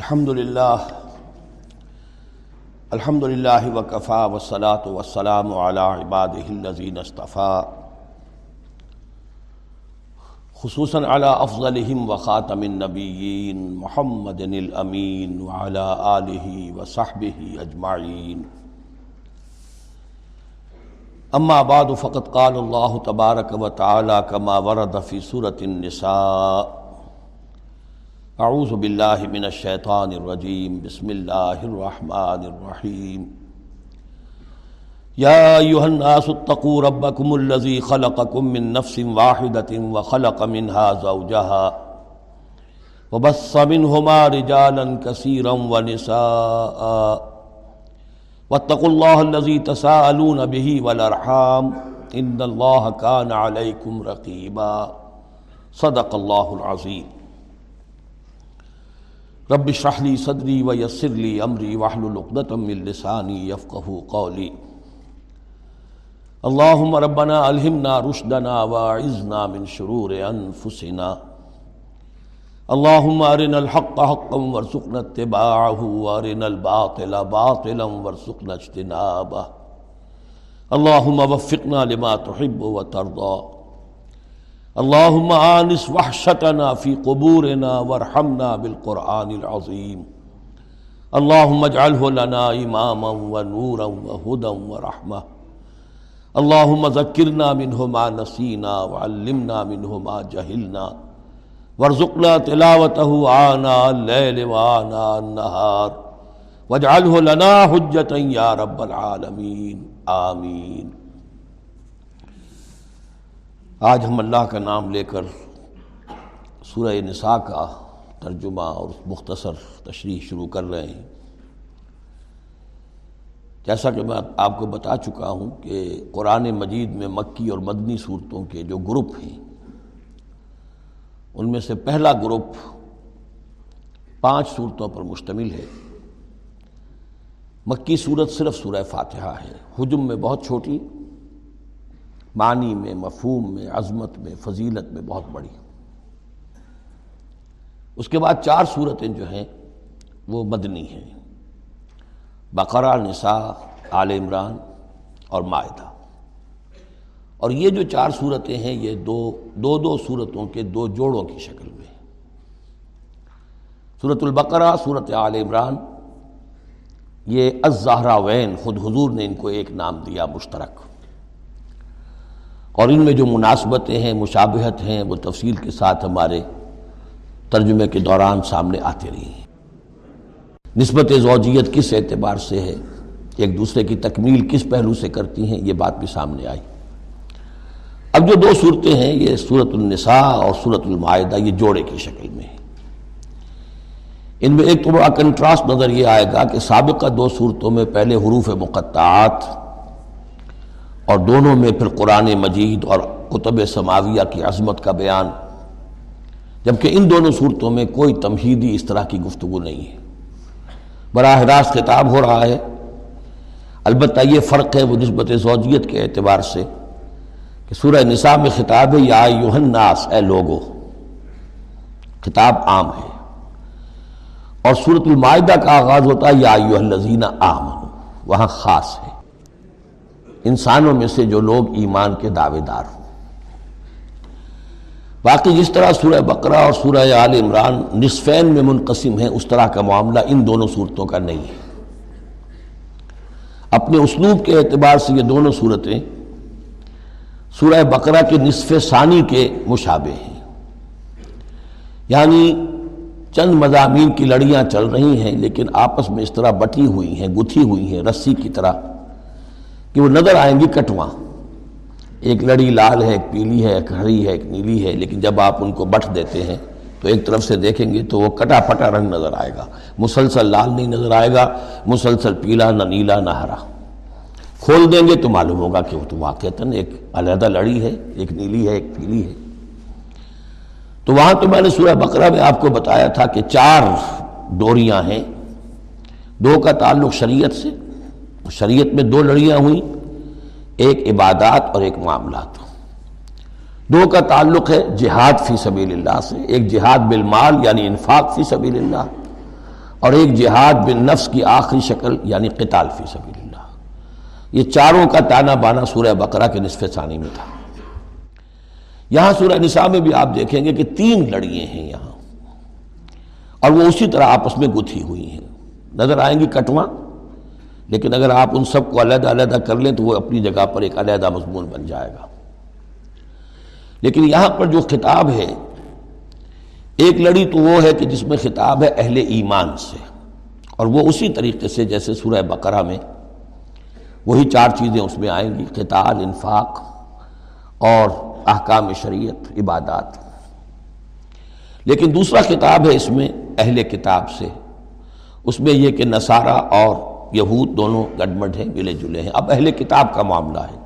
الحمد للہ الحمد للہ وکفا وسلاۃ وسلام علی عباد الذین اصطفیٰ خصوصاً علی افضلہم وخاتم النبیین محمد الامین وعلی آلہ وصحبہ اجمعین۔ اما بعد فقط قال اللہ تبارک و تعالی کما ورد فی سورة النساء۔ اعوذ باللہ من الشیطان الرجیم، بسم اللہ الرحمن الرحیم۔ یا ایوہ الناس اتقوا ربکم الذی خلقکم من نفس واحدة وخلق منها زوجها وبص منهما رجالا كثيرا ونساء۔ واتقوا الله الذي تساءلون به والارحام۔ ان الله كان عليكم رقيبا صدق الله العظيم رب اشرح لي صدري ويسر لي امري واحلل عقدة من لساني يفقهوا قولي. اللهم ربنا الهمنا رشدنا واعذنا من شرور انفسنا اللهم ارنا الحق حقا وارزقنا اتباعه وارنا الباطل باطلا وارزقنا اجتنابه. اللهم وفقنا لما تحب وترضى. اللهم آنس وحشتنا في قبورنا وارحمنا بالقرآن العظيم اللهم اجعله لنا إماما ونورا وهدى ورحمة اللهم ذكرنا منه ما نسينا وعلمنا منه ما جهلنا وارزقنا تلاوته آناء الليل وآناء النهار واجعله لنا حجة يا رب العالمين آمين آج ہم اللہ کا نام لے کر سورہ نساء کا ترجمہ اور مختصر تشریح شروع کر رہے ہیں۔ جیسا کہ میں آپ کو بتا چکا ہوں کہ قرآن مجید میں مکی اور مدنی صورتوں کے جو گروپ ہیں، ان میں سے پہلا گروپ پانچ صورتوں پر مشتمل ہے۔ مکی صورت صرف سورہ فاتحہ ہے۔ حجم میں بہت چھوٹی معنی میں، مفہوم میں، عظمت میں، فضیلت میں بہت بڑی اس کے بعد چار صورتیں جو ہیں، وہ مدنی ہیں۔ بقرہ، نساء، آل عمران اور معاہدہ اور یہ جو چار صورتیں ہیں، یہ دو دو دو صورتوں کے دو جوڑوں کی شکل میں صورت البقرہ، صورت آل عمران، یہ الزہرا وین خود حضور نے ان کو ایک نام دیا، مشترک۔ اور ان میں جو مناسبتیں ہیں، مشابہت ہیں، وہ تفصیل کے ساتھ ہمارے ترجمے کے دوران سامنے آتے رہی ہیں۔ نسبت زوجیت کس اعتبار سے ہے؟ ایک دوسرے کی تکمیل کس پہلو سے کرتی ہیں؟ یہ بات بھی سامنے آئی۔ اب جو دو صورتیں ہیں، یہ صورت النساء اور صورت المعاہدہ یہ جوڑے کی شکل میں ہیں۔ ان میں ایک تو بڑا کنٹراسٹ نظر یہ آئے گا کہ سابقہ دو صورتوں میں پہلے حروف مقطعات اور دونوں میں پھر قرآن مجید اور کتب سماویہ کی عظمت کا بیان۔ جبکہ ان دونوں صورتوں میں کوئی تمہیدی اس طرح کی گفتگو نہیں ہے۔ براہ راست خطاب ہو رہا ہے۔ البتہ یہ فرق ہے وہ نسبت زوجیت کے اعتبار سے کہ سورہ نساء میں خطاب ہے، یا الناس اے لوگو۔ خطاب عام ہے۔ اور صورت المائدہ کا آغاز ہوتا ہے، یا الذین آمنو۔ وہاں خاص ہے۔ انسانوں میں سے جو لوگ ایمان کے دعوے دار ہوں۔ باقی جس طرح سورہ بقرہ اور سورہ آل عمران نصفین میں منقسم ہیں، اس طرح کا معاملہ ان دونوں صورتوں کا نہیں ہے۔ اپنے اسلوب کے اعتبار سے یہ دونوں صورتیں سورہ بقرہ کے نصف ثانی کے مشابہ ہیں۔ یعنی چند مضامین کی لڑیاں چل رہی ہیں، لیکن آپس میں اس طرح بٹی ہوئی ہیں، گتھی ہوئی ہیں، رسی کی طرح۔ کہ وہ نظر آئیں گی کٹواں۔ ایک لڑی لال ہے، ایک پیلی ہے، ایک ہری ہے، ایک نیلی ہے، لیکن جب آپ ان کو بٹ دیتے ہیں تو ایک طرف سے دیکھیں گے تو وہ کٹا پٹا رنگ نظر آئے گا۔ مسلسل لال نہیں نظر آئے گا، مسلسل پیلا، نہ نیلا، نہ ہرا۔ کھول دیں گے تو معلوم ہوگا کہ وہ تو واقعتاً ایک علیحدہ لڑی ہے، ایک نیلی ہے، ایک پیلی ہے۔ تو وہاں تو میں نے سورہ بقرہ میں آپ کو بتایا تھا کہ چار ڈوریاں ہیں۔ دو کا تعلق شریعت سے شریعت میں دو لڑیاں ہوئیں ایک عبادات اور ایک معاملات۔ دو کا تعلق ہے جہاد فی سبیل اللہ سے، ایک جہاد بالمال یعنی انفاق فی سبیل اللہ، اور ایک جہاد بن نفس کی آخری شکل یعنی قتال فی سبیل اللہ۔ یہ چاروں کا تانا بانا سورہ بقرہ کے نصف ثانی میں تھا۔ یہاں سورہ نساء میں بھی آپ دیکھیں گے کہ تین لڑیے ہیں یہاں، اور وہ اسی طرح آپس میں گتھی ہوئی ہیں۔ نظر آئیں گی کٹواں لیکن اگر آپ ان سب کو علیحدہ علیحدہ کر لیں تو وہ اپنی جگہ پر ایک علیحدہ مضمون بن جائے گا۔ لیکن یہاں پر جو خطاب ہے، ایک لڑی تو وہ ہے کہ جس میں خطاب ہے اہل ایمان سے، اور وہ اسی طریقے سے جیسے سورہ بقرہ میں وہی چار چیزیں اس میں آئیں گی، قتال، انفاق اور احکام شریعت، عبادات۔ لیکن دوسرا خطاب ہے اس میں اہل کتاب سے، اس میں یہ کہ نصارہ اور یہود دونوں گڈمڈ ہیں، ملے جلے ہیں۔ اب اہل کتاب کا معاملہ ہے۔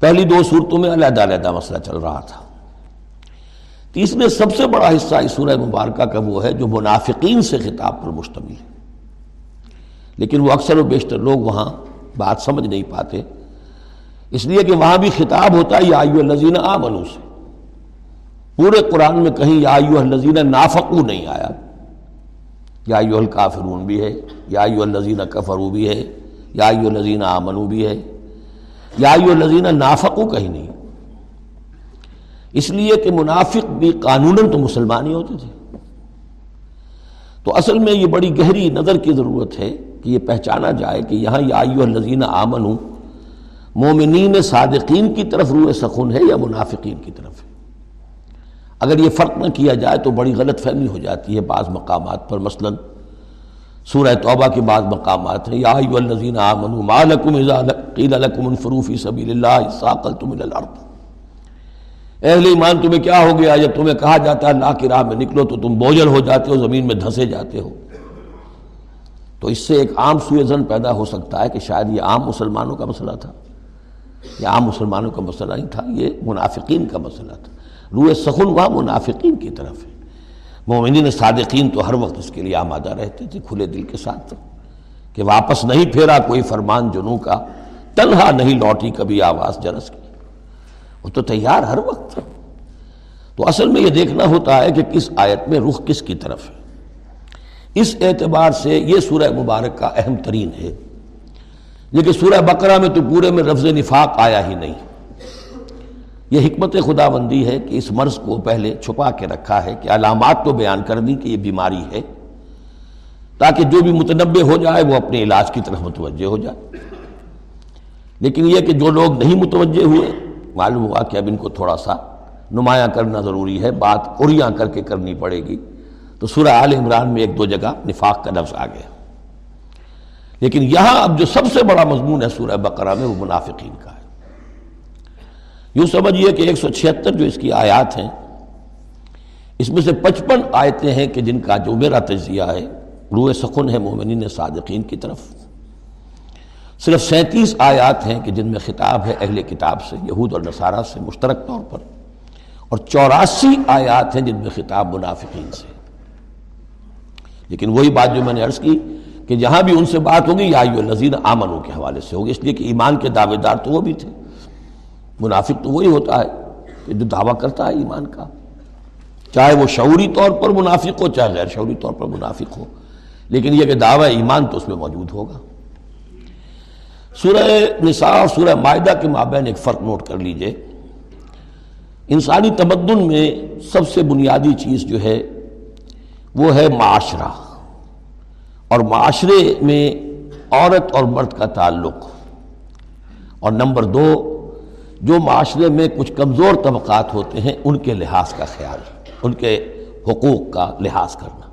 پہلی دو صورتوں میں علیحدہ علیحدہ مسئلہ چل رہا تھا۔ تیسرے سب سے بڑا حصہ اس سورہ مبارکہ کا وہ ہے جو منافقین سے خطاب پر مشتمل ہے۔ لیکن وہ اکثر و بیشتر لوگ وہاں بات سمجھ نہیں پاتے۔ اس لیے کہ وہاں بھی خطاب ہوتا ہے، یا آئیو الزین آمنو سے۔ پورے قرآن میں کہیں یا آئیو الزین نافقو نہیں آیا۔ یا آئیو الکافرون بھی ہے، یا آئیو الزین کفرو بھی ہے، یا آئیو الزین آمنو بھی ہے، یا آئیو الزین نافقو کہیں نہیں۔ اس لیے کہ منافق بھی قانون تو مسلمان ہی ہوتے تھے۔ تو اصل میں یہ بڑی گہری نظر کی ضرورت ہے کہ یہ پہچانا جائے کہ یہاں یا آئیو الزین آمنو مومنین صادقین کی طرف روح سخن ہے یا منافقین کی طرف ہے۔ اگر یہ فرق نہ کیا جائے تو بڑی غلط فہمی ہو جاتی ہے بعض مقامات پر۔ مثلا سورہ توبہ کے بعض مقامات ہیں۔ یا ایو الذین آمنوا ما لکم اذا قیل لکم انفروا فی سبیل اللہ ساقلتم الى الارض۔ اہل ایمان، تمہیں کیا ہو گیا؟ جب تمہیں کہا جاتا ہے اللہ کی راہ میں نکلو تو تم بوجھل ہو جاتے ہو، زمین میں دھسے جاتے ہو۔ تو اس سے ایک عام سوئے زن پیدا ہو سکتا ہے کہ شاید یہ عام مسلمانوں کا مسئلہ تھا۔ یہ عام مسلمانوں کا مسئلہ نہیں تھا، یہ منافقین کا مسئلہ تھا۔ روح سخن وہاں منافقین کی طرف ہے۔ مومنین صادقین تو ہر وقت اس کے لیے آمادہ رہتے تھے، کھلے دل کے ساتھ کہ واپس نہیں پھیرا کوئی فرمان جنوں کا، تنہا نہیں لوٹی کبھی آواز جرس کی۔ وہ تو تیار ہر وقت تو اصل میں یہ دیکھنا ہوتا ہے کہ کس آیت میں رخ کس کی طرف ہے۔ اس اعتبار سے یہ سورہ مبارک کا اہم ترین ہے۔ لیکن سورہ بقرہ میں تو پورے میں لفظ نفاق آیا ہی نہیں۔ یہ حکمت خدا بندی ہے کہ اس مرض کو پہلے چھپا کے رکھا ہے کہ علامات تو بیان کر دی کہ یہ بیماری ہے، تاکہ جو بھی متنبع ہو جائے وہ اپنے علاج کی طرف متوجہ ہو جائے۔ لیکن یہ کہ جو لوگ نہیں متوجہ ہوئے، معلوم ہوا کہ اب ان کو تھوڑا سا نمایاں کرنا ضروری ہے، بات اریاں کر کے کرنی پڑے گی۔ تو سورہ آل عمران میں ایک دو جگہ نفاق کا لفظ آ گیا۔ لیکن یہاں اب جو سب سے بڑا مضمون ہے سورہ بقرہ میں، وہ منافقین کا۔ ہے یوں سمجھئے کہ ایک سو چھہتر جو اس کی آیات ہیں، اس میں سے پچپن آیتیں ہیں کہ جن کا جو میرا تجزیہ ہے روح سخن ہے مومنین صادقین کی طرف۔ صرف سینتیس آیات ہیں کہ جن میں خطاب ہے اہل کتاب سے، یہود اور نصارہ سے مشترک طور پر۔ اور چوراسی آیات ہیں جن میں خطاب منافقین سے۔ لیکن وہی بات جو میں نے عرض کی کہ جہاں بھی ان سے بات ہوگی، یا نذیر آمنوں کے حوالے سے ہوگی، اس لیے کہ ایمان کے دعوے دار تو وہ بھی تھے۔ منافق تو وہی ہوتا ہے کہ جو دعویٰ کرتا ہے ایمان کا۔ چاہے وہ شعوری طور پر منافق ہو، چاہے غیر شعوری طور پر منافق ہو۔ لیکن یہ کہ دعویٰ ایمان تو اس میں موجود ہوگا۔ سورہ نساء اور سورہ معدہ کے مابین ایک فرق نوٹ کر لیجیے۔ انسانی تمدن میں سب سے بنیادی چیز جو ہے، وہ ہے معاشرہ۔ اور معاشرے میں عورت اور مرد کا تعلق۔ اور نمبر دو جو معاشرے میں کچھ کمزور طبقات ہوتے ہیں، ان کے لحاظ کا خیال، ان کے حقوق کا لحاظ کرنا۔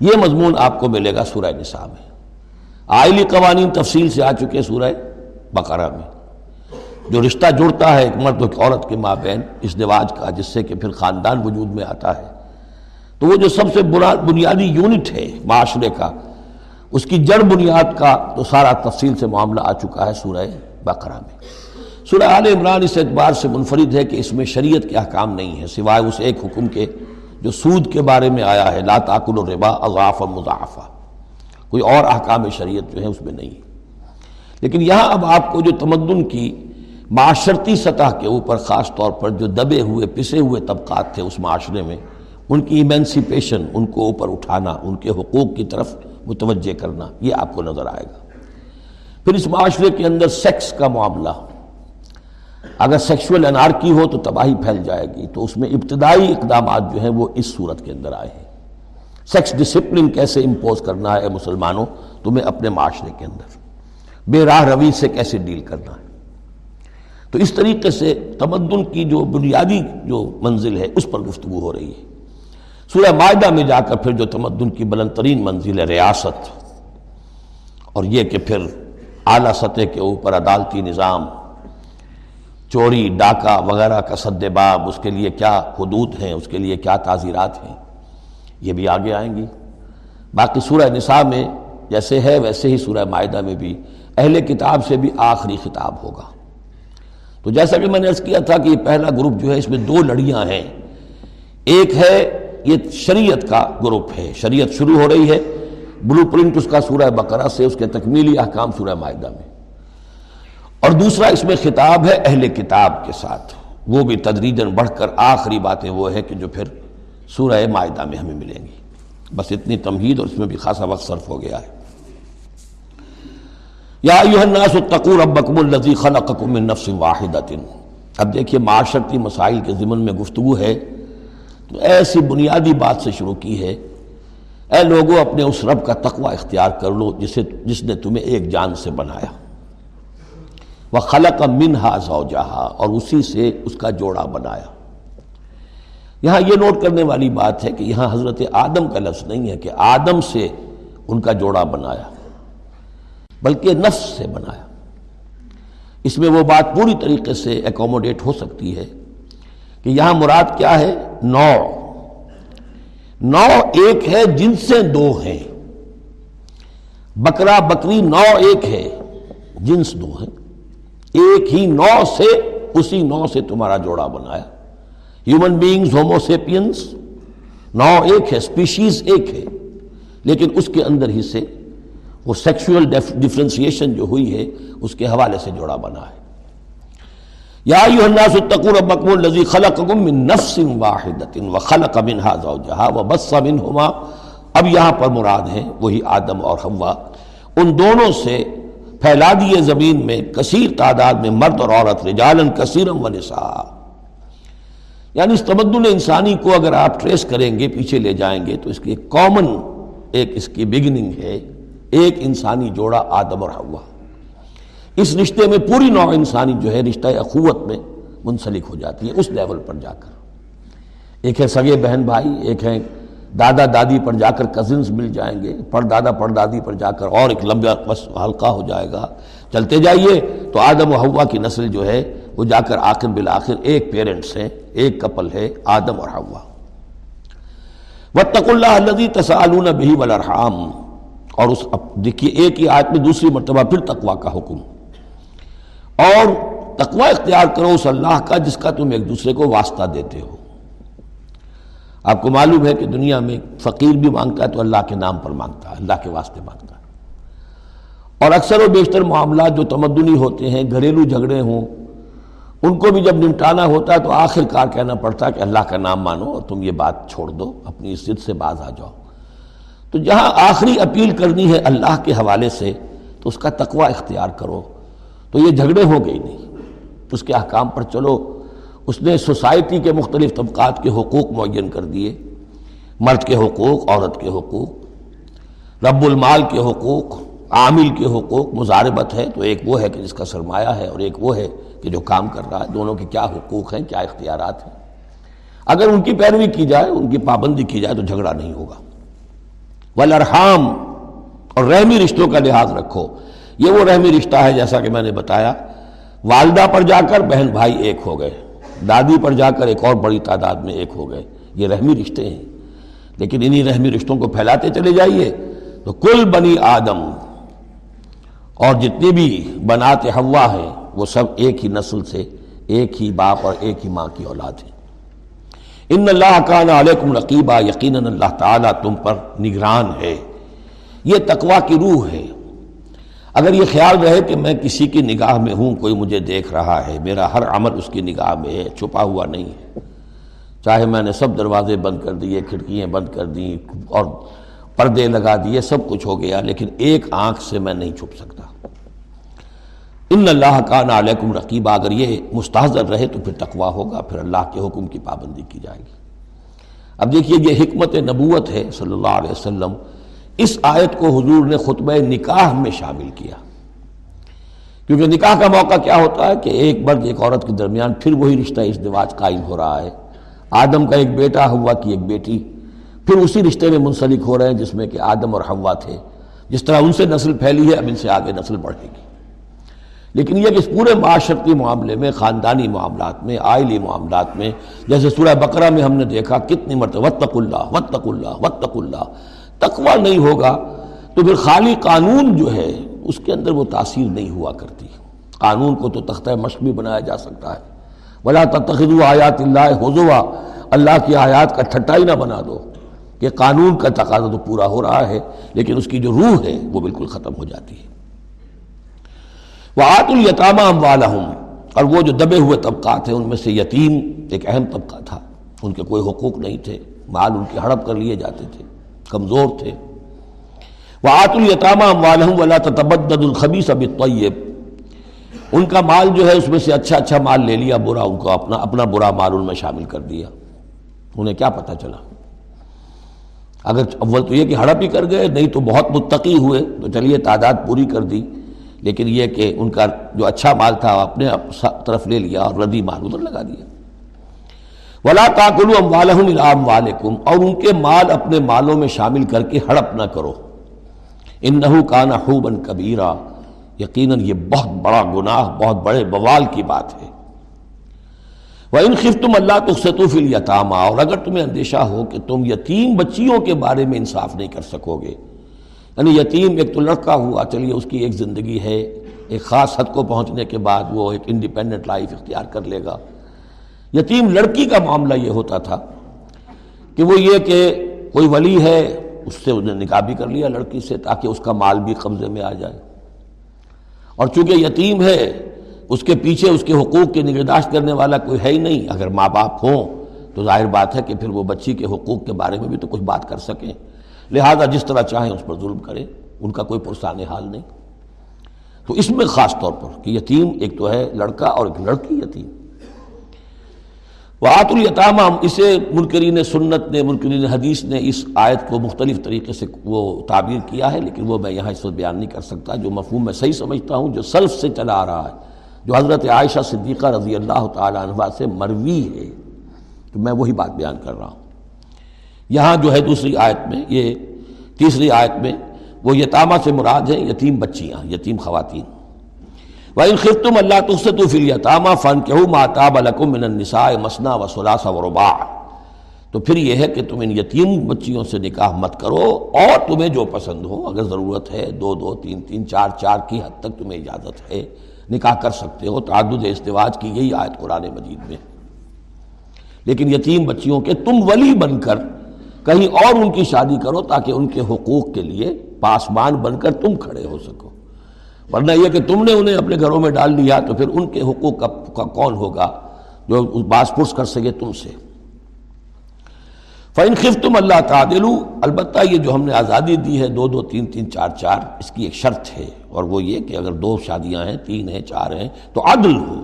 یہ مضمون آپ کو ملے گا سورہ نساء میں۔ آئلی قوانین تفصیل سے آ چکے سورہ بقرہ میں۔ جو رشتہ جڑتا ہے ایک مرد و عورت کے مابین اس نواج کا، جس سے کہ پھر خاندان وجود میں آتا ہے۔ تو وہ جو سب سے بنیادی یونٹ ہے معاشرے کا، اس کی جڑ بنیاد کا تو سارا تفصیل سے معاملہ آ چکا ہے سورہ بقرہ میں۔ سورہ آل عمران اس اعتبار سے منفرد ہے کہ اس میں شریعت کے احکام نہیں ہے سوائے اس ایک حکم کے جو سود کے بارے میں آیا ہے، لا تاکل الربا اضاف مضافہ کوئی اور احکام شریعت جو ہے اس میں نہیں لیکن یہاں اب آپ کو جو تمدن کی معاشرتی سطح کے اوپر خاص طور پر جو دبے ہوئے، پسے ہوئے طبقات تھے اس معاشرے میں، ان کی ایمینسیپیشن ان کو اوپر اٹھانا، ان کے حقوق کی طرف متوجہ کرنا، یہ آپ کو نظر آئے گا۔ پھر اس معاشرے کے اندر سیکس کا معاملہ۔ اگر سیکشول انارکی ہو تو تباہی پھیل جائے گی۔ تو اس میں ابتدائی اقدامات جو ہیں وہ اس صورت کے اندر آئے ہیں۔ سیکس ڈسپلن کیسے امپوز کرنا ہے مسلمانوں؟ تمہیں اپنے معاشرے کے اندر۔ بے راہ روی سے کیسے ڈیل کرنا ہے؟ تو اس طریقے سے تمدن کی جو بنیادی جو منزل ہے، اس پر گفتگو ہو رہی ہے۔ سورہ معاہدہ میں جا کر پھر جو تمدن کی بلند ترین منزل ہے، ریاست۔ اور یہ کہ پھر اعلیٰ سطح کے اوپر عدالتی نظام چوری ڈاکہ وغیرہ کا سد باب، اس کے لیے کیا حدود ہیں، اس کے لیے کیا تعزیرات ہیں؟ یہ بھی آگے آئیں گی۔ باقی سورہ نساء میں جیسے ہے، ویسے ہی سورہ معاہدہ میں بھی اہل کتاب سے بھی آخری خطاب ہوگا۔ تو جیسا کہ میں نے کیا تھا کہ یہ پہلا گروپ جو ہے، اس میں دو لڑیاں ہیں۔ ایک ہے، یہ شریعت کا گروپ ہے۔ شریعت شروع ہو رہی ہے، بلو پرنٹ اس کا سورہ بقرہ سے، اس کے تکمیلی احکام سورہ معاہدہ میں۔ اور دوسرا اس میں خطاب ہے اہل کتاب کے ساتھ۔ وہ بھی تدریجن بڑھ کر آخری باتیں وہ ہے کہ جو پھر سورہ معاہدہ میں ہمیں ملیں گی۔ بس اتنی تمہید اور اس میں بھی خاصا وقت صرف ہو گیا ہے۔ یا الناس اتقوا ربکم الذی خلقکم من نفس واحدۃ۔ اب دیکھیے معاشرتی مسائل کے ضمن میں گفتگو ہے۔ تو ایسی بنیادی بات سے شروع کی ہے۔ اے لوگوں اپنے اس رب کا تقوی اختیار کر لو، جسے جس نے تمہیں ایک جان سے بنایا۔ وہ خلق منہا زوجہا اور اسی سے اس کا جوڑا بنایا۔ یہاں یہ نوٹ کرنے والی بات ہے کہ یہاں حضرت آدم کا لفظ نہیں ہے کہ آدم سے ان کا جوڑا بنایا، بلکہ نفس سے بنایا۔ اس میں وہ بات پوری طریقے سے اکوموڈیٹ ہو سکتی ہے کہ یہاں مراد کیا ہے؟ نو نو ایک ہے، جن سے دو ہیں۔ بکرا بکری نو ایک ہے، جنس دو ہے ایک ہی نو سے اسی نو سے تمہارا جوڑا بنایا۔ ہیومن بینگز ہوموسیپینس نو ایک ہے اسپیشیز ایک ہے۔ لیکن اس کے اندر ہی سے وہ سیکشول ڈفرینسیشن جو ہوئی ہے، اس کے حوالے سے جوڑا بنا ہے۔ یا الناس اتقوا ربکم الذی خلقکم من نفس واحدۃ وخلق منها زوجها وبث منهما اب یہاں پر مراد ہیں وہی آدم اور حوا۔ ان دونوں سے پھیلا دیے زمین میں کثیر تعداد میں مرد اور عورت، رجالا، کثیرا ونساء یعنی اس تمدن انسانی کو اگر آپ ٹریس کریں گے، پیچھے لے جائیں گے، تو اس کی ایک کامن ایک اس کی بگننگ ہے، ایک انسانی جوڑا آدم اور ہوا اس رشتے میں پوری نوع انسانی جو ہے، رشتہ اخوت میں منسلک ہو جاتی ہے، اس لیول پر جا کر۔ ایک ہے سگے بہن بھائی، ایک ہے دادا دادی پر جا کر کزنز مل جائیں گے، پر دادا پر دادی پر جا کر اور ایک لمبا ہلکا ہو جائے گا۔ چلتے جائیے تو آدم و ہوا کی نسل جو ہے، وہ جا کر آخر بالآخر ایک پیرنٹس ہیں، ایک کپل ہے، آدم اور ہوا وطق اللہ الذي تسالون به والارحام۔ اور اس دیکھیے، ایک ہی آیت میں دوسری مرتبہ پھر تقوا کا حکم۔ اور تقوا اختیار کرو اس اللہ کا، جس کا تم ایک دوسرے کو واسطہ دیتے ہو۔ آپ کو معلوم ہے کہ دنیا میں فقیر بھی مانگتا ہے تو اللہ کے نام پر مانگتا ہے، اللہ کے واسطے مانگتا ہے۔ اور اکثر و بیشتر معاملات جو تمدنی ہوتے ہیں، گھریلو جھگڑے ہوں، ان کو بھی جب نمٹانا ہوتا ہے تو آخر کار کہنا پڑتا ہے کہ اللہ کا نام مانو اور تم یہ بات چھوڑ دو، اپنی عزت سے باز آ جاؤ۔ تو جہاں آخری اپیل کرنی ہے اللہ کے حوالے سے، تو اس کا تقوی اختیار کرو۔ تو یہ جھگڑے ہو گئی نہیں، اس کے احکام پر چلو۔ اس نے سوسائٹی کے مختلف طبقات کے حقوق معین کر دیے۔ مرد کے حقوق، عورت کے حقوق، رب المال کے حقوق، عامل کے حقوق مزاربت ہے۔ تو ایک وہ ہے کہ جس کا سرمایہ ہے اور ایک وہ ہے کہ جو کام کر رہا ہے۔ دونوں کے کیا حقوق ہیں، کیا اختیارات ہیں؟ اگر ان کی پیروی کی جائے، ان کی پابندی کی جائے تو جھگڑا نہیں ہوگا۔ ولرحام اور رحمی رشتوں کا لحاظ رکھو۔ یہ وہ رحمی رشتہ ہے جیسا کہ میں نے بتایا۔ والدہ پر جا کر بہن بھائی ایک ہو گئے۔ دادی پر جا کر ایک اور بڑی تعداد میں ایک ہو گئے۔ یہ رحمی رشتے ہیں۔ لیکن انہی رحمی رشتوں کو پھیلاتے چلے جائیے۔ تو کل بنی آدم اور جتنی بھی بنات ہوا ہیں، وہ سب ایک ہی نسل سے ایک ہی باپ اور ایک ہی ماں کی اولاد ہے ان اللہ کا علیکم رقیبہ یقیناً اللہ تعالیٰ تم پر نگران ہے۔ یہ تقوا کی روح ہے۔ اگر یہ خیال رہے کہ میں کسی کی نگاہ میں ہوں، کوئی مجھے دیکھ رہا ہے، میرا ہر عمل اس کی نگاہ میں ہے، چھپا ہوا نہیں ہے۔ چاہے میں نے سب دروازے بند کر دیے، کھڑکیاں بند کر دیں اور پردے لگا دیے، سب کچھ ہو گیا، لیکن ایک آنکھ سے میں نہیں چھپ سکتا۔ ان اللہ کا علیکم رقیبہ اگر یہ مستحضر رہے تو پھر تقوا ہوگا، پھر اللہ کے حکم کی پابندی کی جائے گی۔ اب دیکھیے، یہ حکمت نبوت ہے صلی اللہ علیہ وسلم۔ اس آیت کو حضور نے خطبہ نکاح میں شامل کیا۔ کیونکہ نکاح کا موقع کیا ہوتا ہے کہ ایک مرد ایک عورت کے درمیان پھر وہی رشتہ اس دواج قائم ہو رہا ہے۔ آدم کا ایک بیٹا ہوا کی ایک بیٹی، پھر اسی رشتے میں منسلک ہو رہے ہیں جس میں کہ آدم اور ہوا تھے۔ جس طرح ان سے نسل پھیلی ہے، اب ان سے آگے نسل بڑھے گی۔ لیکن یہ کہ اس پورے معاشرتی معاملے میں، خاندانی معاملات میں، آئلی معاملات میں، جیسے سورہ بقرہ میں ہم نے دیکھا، کتنی مرتبہ وطق اللہ وطق اللہ وطق اللہ۔ تقوی نہیں ہوگا تو پھر خالی قانون جو ہے اس کے اندر وہ تاثیر نہیں ہوا کرتی۔ قانون کو تو تختہ مشق بھی بنایا جا سکتا ہے۔ بلا تخذ آیات اللہ حضوا اللہ کی آیات کا ٹھٹا ہی نہ بنا دو کہ قانون کا تقاضا تو پورا ہو رہا ہے، لیکن اس کی جو روح ہے وہ بالکل ختم ہو جاتی ہے۔ وہ آت التامہ ام اور وہ جو دبے ہوئے طبقات ہیں، ان میں سے یتیم ایک اہم طبقہ تھا۔ ان کے کوئی حقوق نہیں تھے۔ مال ان کے ہڑپ کر لیے جاتے تھے۔ کمزور تھے۔ وہ آت التامہ والم ولا تبد الخبیس اب طیب ان کا مال جو ہے اس میں سے اچھا اچھا مال لے لیا، برا ان کو اپنا اپنا برا مال ان میں شامل کر دیا۔ انہیں کیا پتہ چلا؟ اگر اول تو یہ کہ ہڑپ ہی کر گئے، نہیں تو بہت متقی ہوئے۔ تو چلیے، تعداد پوری کر دی۔ لیکن یہ کہ ان کا جو اچھا مال تھا، اپنے طرف لے لیا اور ردی مال ادھر لگا دیا۔ ولا تاکلو ام والم والم اور ان کے مال اپنے مالوں میں شامل کر کے ہڑپ نہ کرو۔ ان نحو کا نحوبن کبیرہ یقیناً یہ بہت بڑا گناہ، بہت بڑے بوال کی بات ہے۔ وہ ان خف تم اللہ تخصطف الیتامہ اور اگر تمہیں اندیشہ ہو کہ تم یتیم بچیوں کے بارے میں انصاف نہیں کر سکو گے۔ یعنی یتیم ایک تو لڑکا ہوا، چلیے اس کی ایک زندگی ہے، ایک خاص حد کو پہنچنے کے بعد وہ ایک انڈیپینڈنٹ لائف اختیار کر لے گا۔ یتیم لڑکی کا معاملہ یہ ہوتا تھا کہ وہ یہ کہ کوئی ولی ہے، اس سے انہیں نکاح بھی کر لیا لڑکی سے تاکہ اس کا مال بھی قبضے میں آ جائے۔ اور چونکہ یتیم ہے، اس کے پیچھے اس کے حقوق کی نگہداشت کرنے والا کوئی ہے ہی نہیں۔ اگر ماں باپ ہوں تو ظاہر بات ہے کہ پھر وہ بچی کے حقوق کے بارے میں بھی تو کچھ بات کر سکیں۔ لہذا جس طرح چاہیں اس پر ظلم کریں، ان کا کوئی پرسان حال نہیں۔ تو اس میں خاص طور پر کہ یتیم ایک تو ہے لڑکا اور ایک لڑکی یتیم۔ وعت التامہ اسے منکرین سنت نے، منکرین حدیث نے اس آیت کو مختلف طریقے سے وہ تعبیر کیا ہے، لیکن وہ میں یہاں اس وقت بیان نہیں کر سکتا، جو مفہوم میں صحیح سمجھتا ہوں، جو سلف سے چلا آ رہا ہے، جو حضرت عائشہ صدیقہ رضی اللہ تعالی عنہ سے مروی ہے۔ تو میں وہی بات بیان کر رہا ہوں۔ یہاں جو ہے دوسری آیت میں، یہ تیسری آیت میں، وہ یتامہ سے مراد ہیں، یتیم بچیاں، یتیم خواتین۔ وَإِن خِفْتُمْ اللہ تُخْسَتُوا فِي الْيَتَامَ فَانْكِحُوا مَا تَابَ لَكُم مِّنَ النِّسَاءِ مَثْنَىٰ وَثُلَاثَ وَرُبَاعَ تو پھر یہ ہے کہ تم ان یتیم بچیوں سے نکاح مت کرو اور تمہیں جو پسند ہو، اگر ضرورت ہے، دو دو، تین تین، چار چار کی حد تک تمہیں اجازت ہے، نکاح کر سکتے ہو۔ تعدد استواج کی یہی آیت قرآن مجید میں۔ لیکن یتیم بچیوں کے تم ولی بن کر کہیں اور ان کی شادی کرو تاکہ ان کے حقوق کے لیے پاسمان بن کر تم کھڑے ہو سکو۔ ورنہ یہ کہ تم نے انہیں اپنے گھروں میں ڈال دیا تو پھر ان کے حقوق کا کون ہوگا جو باس پرس کر سکے تم سے؟ فن خف تم اللہ تعدلو البتہ یہ جو ہم نے آزادی دی ہے، دو دو، تین تین، چار چار، اس کی ایک شرط ہے۔ اور وہ یہ کہ اگر دو شادیاں ہیں، تین ہیں، چار ہیں، تو عدل ہو۔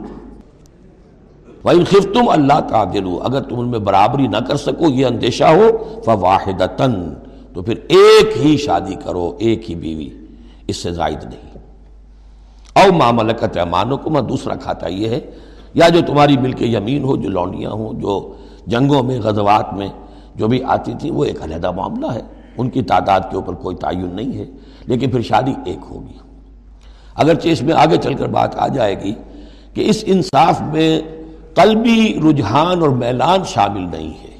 وَإِن خِفْتُمْ اللہ تعدلو اگر تم ان میں برابری نہ کر سکو، یہ اندیشہ ہو فواحدتن تو پھر ایک ہی شادی کرو، ایک ہی بیوی، اس سے زائد نہیں۔ او معملکت امانوں کو میں دوسرا کھاتا یہ ہے، یا جو تمہاری مل کے یمین ہو، جو لونڈیاں ہوں، جو جنگوں میں، غزوات میں جو بھی آتی تھی، وہ ایک علیحدہ معاملہ ہے۔ ان کی تعداد کے اوپر کوئی تعین نہیں ہے، لیکن پھر شادی ایک ہوگی۔ اگرچہ اس میں آگے چل کر بات آ جائے گی کہ اس انصاف میں قلبی رجحان اور میلان شامل نہیں ہے۔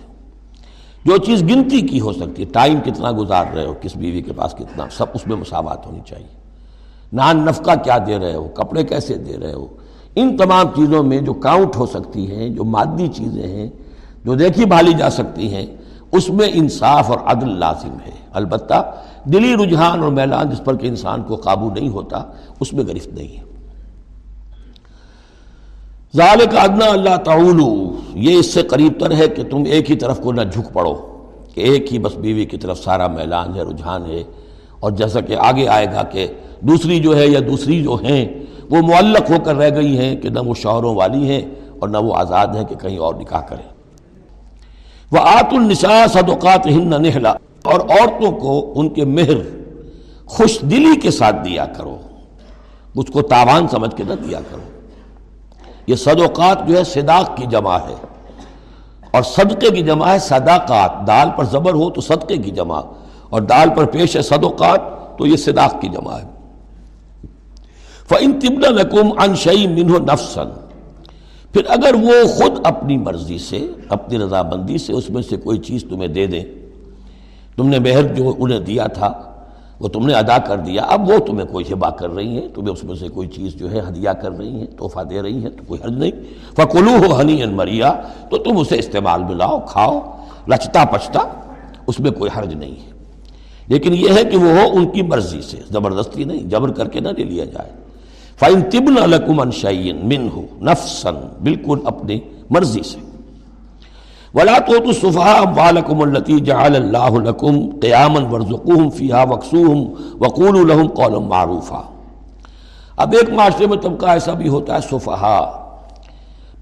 جو چیز گنتی کی ہو سکتی ہے، ٹائم کتنا گزار رہے ہو، کس بیوی کے پاس کتنا، سب اس میں مساوات ہونی چاہیے۔ نان نفقہ کیا دے رہے ہو؟ کپڑے کیسے دے رہے ہو؟ ان تمام چیزوں میں جو کاؤنٹ ہو سکتی ہیں، جو مادی چیزیں ہیں، جو دیکھی بھالی جا سکتی ہیں، اس میں انصاف اور عدل لازم ہے۔ البتہ دلی رجحان اور میلان جس پر کہ انسان کو قابو نہیں ہوتا، اس میں گرفت نہیں ہے۔ ظال کا ادنا اللہ تعولو، یہ اس سے قریب تر ہے کہ تم ایک ہی طرف کو نہ جھک پڑو، کہ ایک ہی بس بیوی کی طرف سارا میلان ہے، رجحان ہے۔ اور جیسا کہ آگے آئے گا کہ دوسری جو ہے یا دوسری جو ہیں، وہ معلق ہو کر رہ گئی ہیں کہ نہ وہ شوہروں والی ہیں اور نہ وہ آزاد ہیں کہ کہیں اور نکاح کریں۔ وہ آت النساء صدقات ہند نہلا اور عورتوں کو ان کے مہر خوش دلی کے ساتھ دیا کرو۔ اس کو تاوان سمجھ کے نہ دیا کرو۔ یہ صدقات جو ہے صداق کی جمع ہے۔ اور صدقے کی جمع ہے صداقات۔ دال پر زبر ہو تو صدقے کی جمع۔ اور دال پر پیش ہے صدقات، تو یہ صداق کی جمع ہے فَإِن تِبْنَ لَكُمْ عَنْ شَيْءٍ مِّنْهُ نَفْسًا۔ پھر اگر وہ خود اپنی مرضی سے، اپنی رضامندی سے اس میں سے کوئی چیز تمہیں دے دیں تم نے مہر جو انہیں دیا تھا، وہ تم نے ادا کر دیا، اب وہ تمہیں کوئی ہبا کر رہی ہیں، تمہیں اس میں سے کوئی چیز جو ہے ہدیہ کر رہی ہیں، تحفہ دے رہی ہیں، تو کوئی حرج نہیں۔ فکلو ہو ہنی ان مریا تو تم اسے استعمال میں لاؤ، کھاؤ، لچتا پچتا، اس میں کوئی حرج نہیں ہے۔ لیکن یہ ہے کہ وہ ہو ان کی مرضی سے، زبردستی نہیں، جبر کر کے نہ لے لیا جائے۔ فائن تبن الکم انشعین من ہو نفسن بالکل اپنی مرضی سے۔ ولا تو صفحہ بالکم التی جعل اللہ لکم قیامن ورزقوہم فیہا وقسوہم وقول لہم قول معروفا۔ اب ایک معاشرے میں طبقہ ایسا بھی ہوتا ہے صفحہ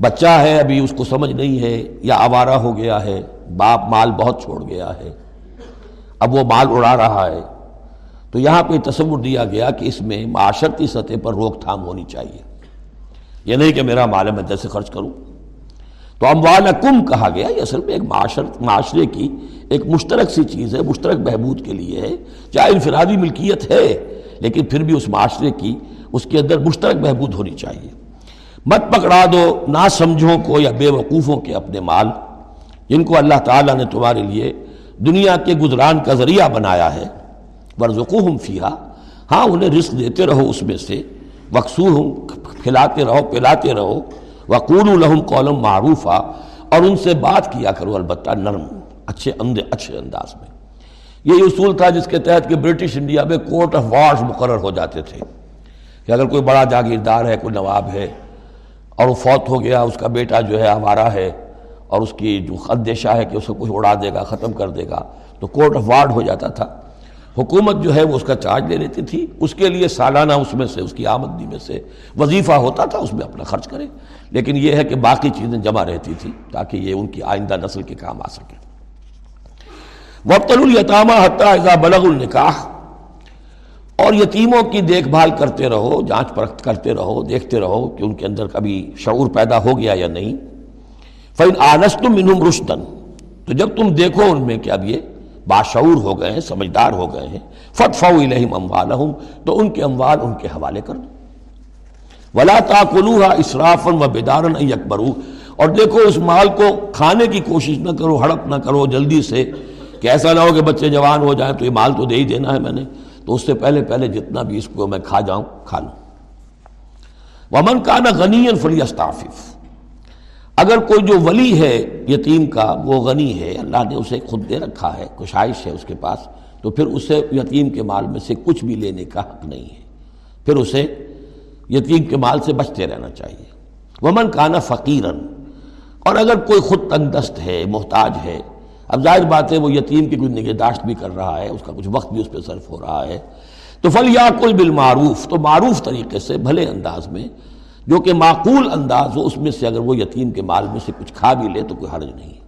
بچہ ہے، ابھی اس کو سمجھ نہیں ہے، یا آوارہ ہو گیا ہے، باپ مال بہت چھوڑ گیا ہے۔ اب وہ مال اڑا رہا ہے۔ تو یہاں پہ تصور دیا گیا کہ اس میں معاشرتی سطح پر روک تھام ہونی چاہیے۔ یہ نہیں کہ میرا مال ہے، میں جیسے خرچ کروں۔ تو اموالکم کہا گیا، یہ اصل میں ایک معاشرت، معاشرے کی ایک مشترک سی چیز ہے، مشترک بہبود کے لیے ہے۔ چاہے انفرادی ملکیت ہے، لیکن پھر بھی اس معاشرے کی، اس کے اندر مشترک بہبود ہونی چاہیے۔ مت پکڑا دو نہ سمجھوں کو یا بے وقوفوں کے اپنے مال، جن کو اللہ تعالیٰ نے تمہارے لیے دنیا کے گزران کا ذریعہ بنایا ہے۔ ورژقوہم فیہا ہاں انہیں رزق دیتے رہو اس میں سے۔ وقصوہم کھلاتے رہو، پلاتے رہو۔ وقول الحم قولم معروفہ اور ان سے بات کیا کرو، البتہ نرم، اچھے اندے، اچھے انداز میں۔ یہی اصول تھا جس کے تحت کہ برٹش انڈیا میں کورٹ آف وارز مقرر ہو جاتے تھے۔ کہ اگر کوئی بڑا جاگیردار ہے، کوئی نواب ہے اور وہ فوت ہو گیا، اس کا بیٹا جو ہے ہمارا ہے اور اس کی جو خدشہ ہے کہ اسے کچھ اڑا دے گا، ختم کر دے گا، تو کورٹ آف وارڈ ہو جاتا تھا۔ حکومت جو ہے وہ اس کا چارج لے لیتی تھی۔ اس کے لیے سالانہ اس میں سے، اس کی آمدنی میں سے وظیفہ ہوتا تھا، اس میں اپنا خرچ کرے۔ لیکن یہ ہے کہ باقی چیزیں جمع رہتی تھی تاکہ یہ ان کی آئندہ نسل کے کام آ سکے۔ وقت الیتامہ حتیٰ اذا بلغ النکاح اور یتیموں کی دیکھ بھال کرتے رہو، جانچ پرکھ کرتے رہو، دیکھتے رہو کہ ان کے اندر کبھی شعور پیدا ہو گیا یا نہیں۔ فن آنس تم انہم رشتن تو جب تم دیکھو ان میں کہ اب یہ باشعور ہو گئے ہیں، سمجھدار ہو گئے ہیں فت فو الہم اموالہم تو ان کے اموال ان کے حوالے کر دو۔ ولا تاکلوہا اسرافن و بیدارن یکبرو اور دیکھو اس مال کو کھانے کی کوشش نہ کرو، ہڑپ نہ کرو جلدی سے، کہ ایسا نہ ہو کہ بچے جوان ہو جائیں تو یہ مال تو دے ہی دینا ہے میں نے۔ تو اس سے پہلے پہلے جتنا بھی اس کو میں کھا جاؤں، کھا لوں۔ ومن کا نا غنی فلی استافف اگر کوئی جو ولی ہے یتیم کا، وہ غنی ہے، اللہ نے اسے خود دے رکھا ہے کشائش ہے اس کے پاس، تو پھر اسے یتیم کے مال میں سے کچھ بھی لینے کا حق نہیں ہے۔ پھر اسے یتیم کے مال سے بچتے رہنا چاہیے۔ ومن کانا فقیرن اور اگر کوئی خود تنگ دست ہے، محتاج ہے، اب ظاہر بات ہے وہ یتیم کی کوئی نگہداشت بھی کر رہا ہے، اس کا کچھ وقت بھی اس پہ صرف ہو رہا ہے، تو فل یا کل بالمعروف، تو معروف طریقے سے، بھلے انداز میں جو کہ معقول انداز ہو، اس میں سے اگر وہ یتیم کے مال میں سے کچھ کھا بھی لے تو کوئی حرج نہیں ہے۔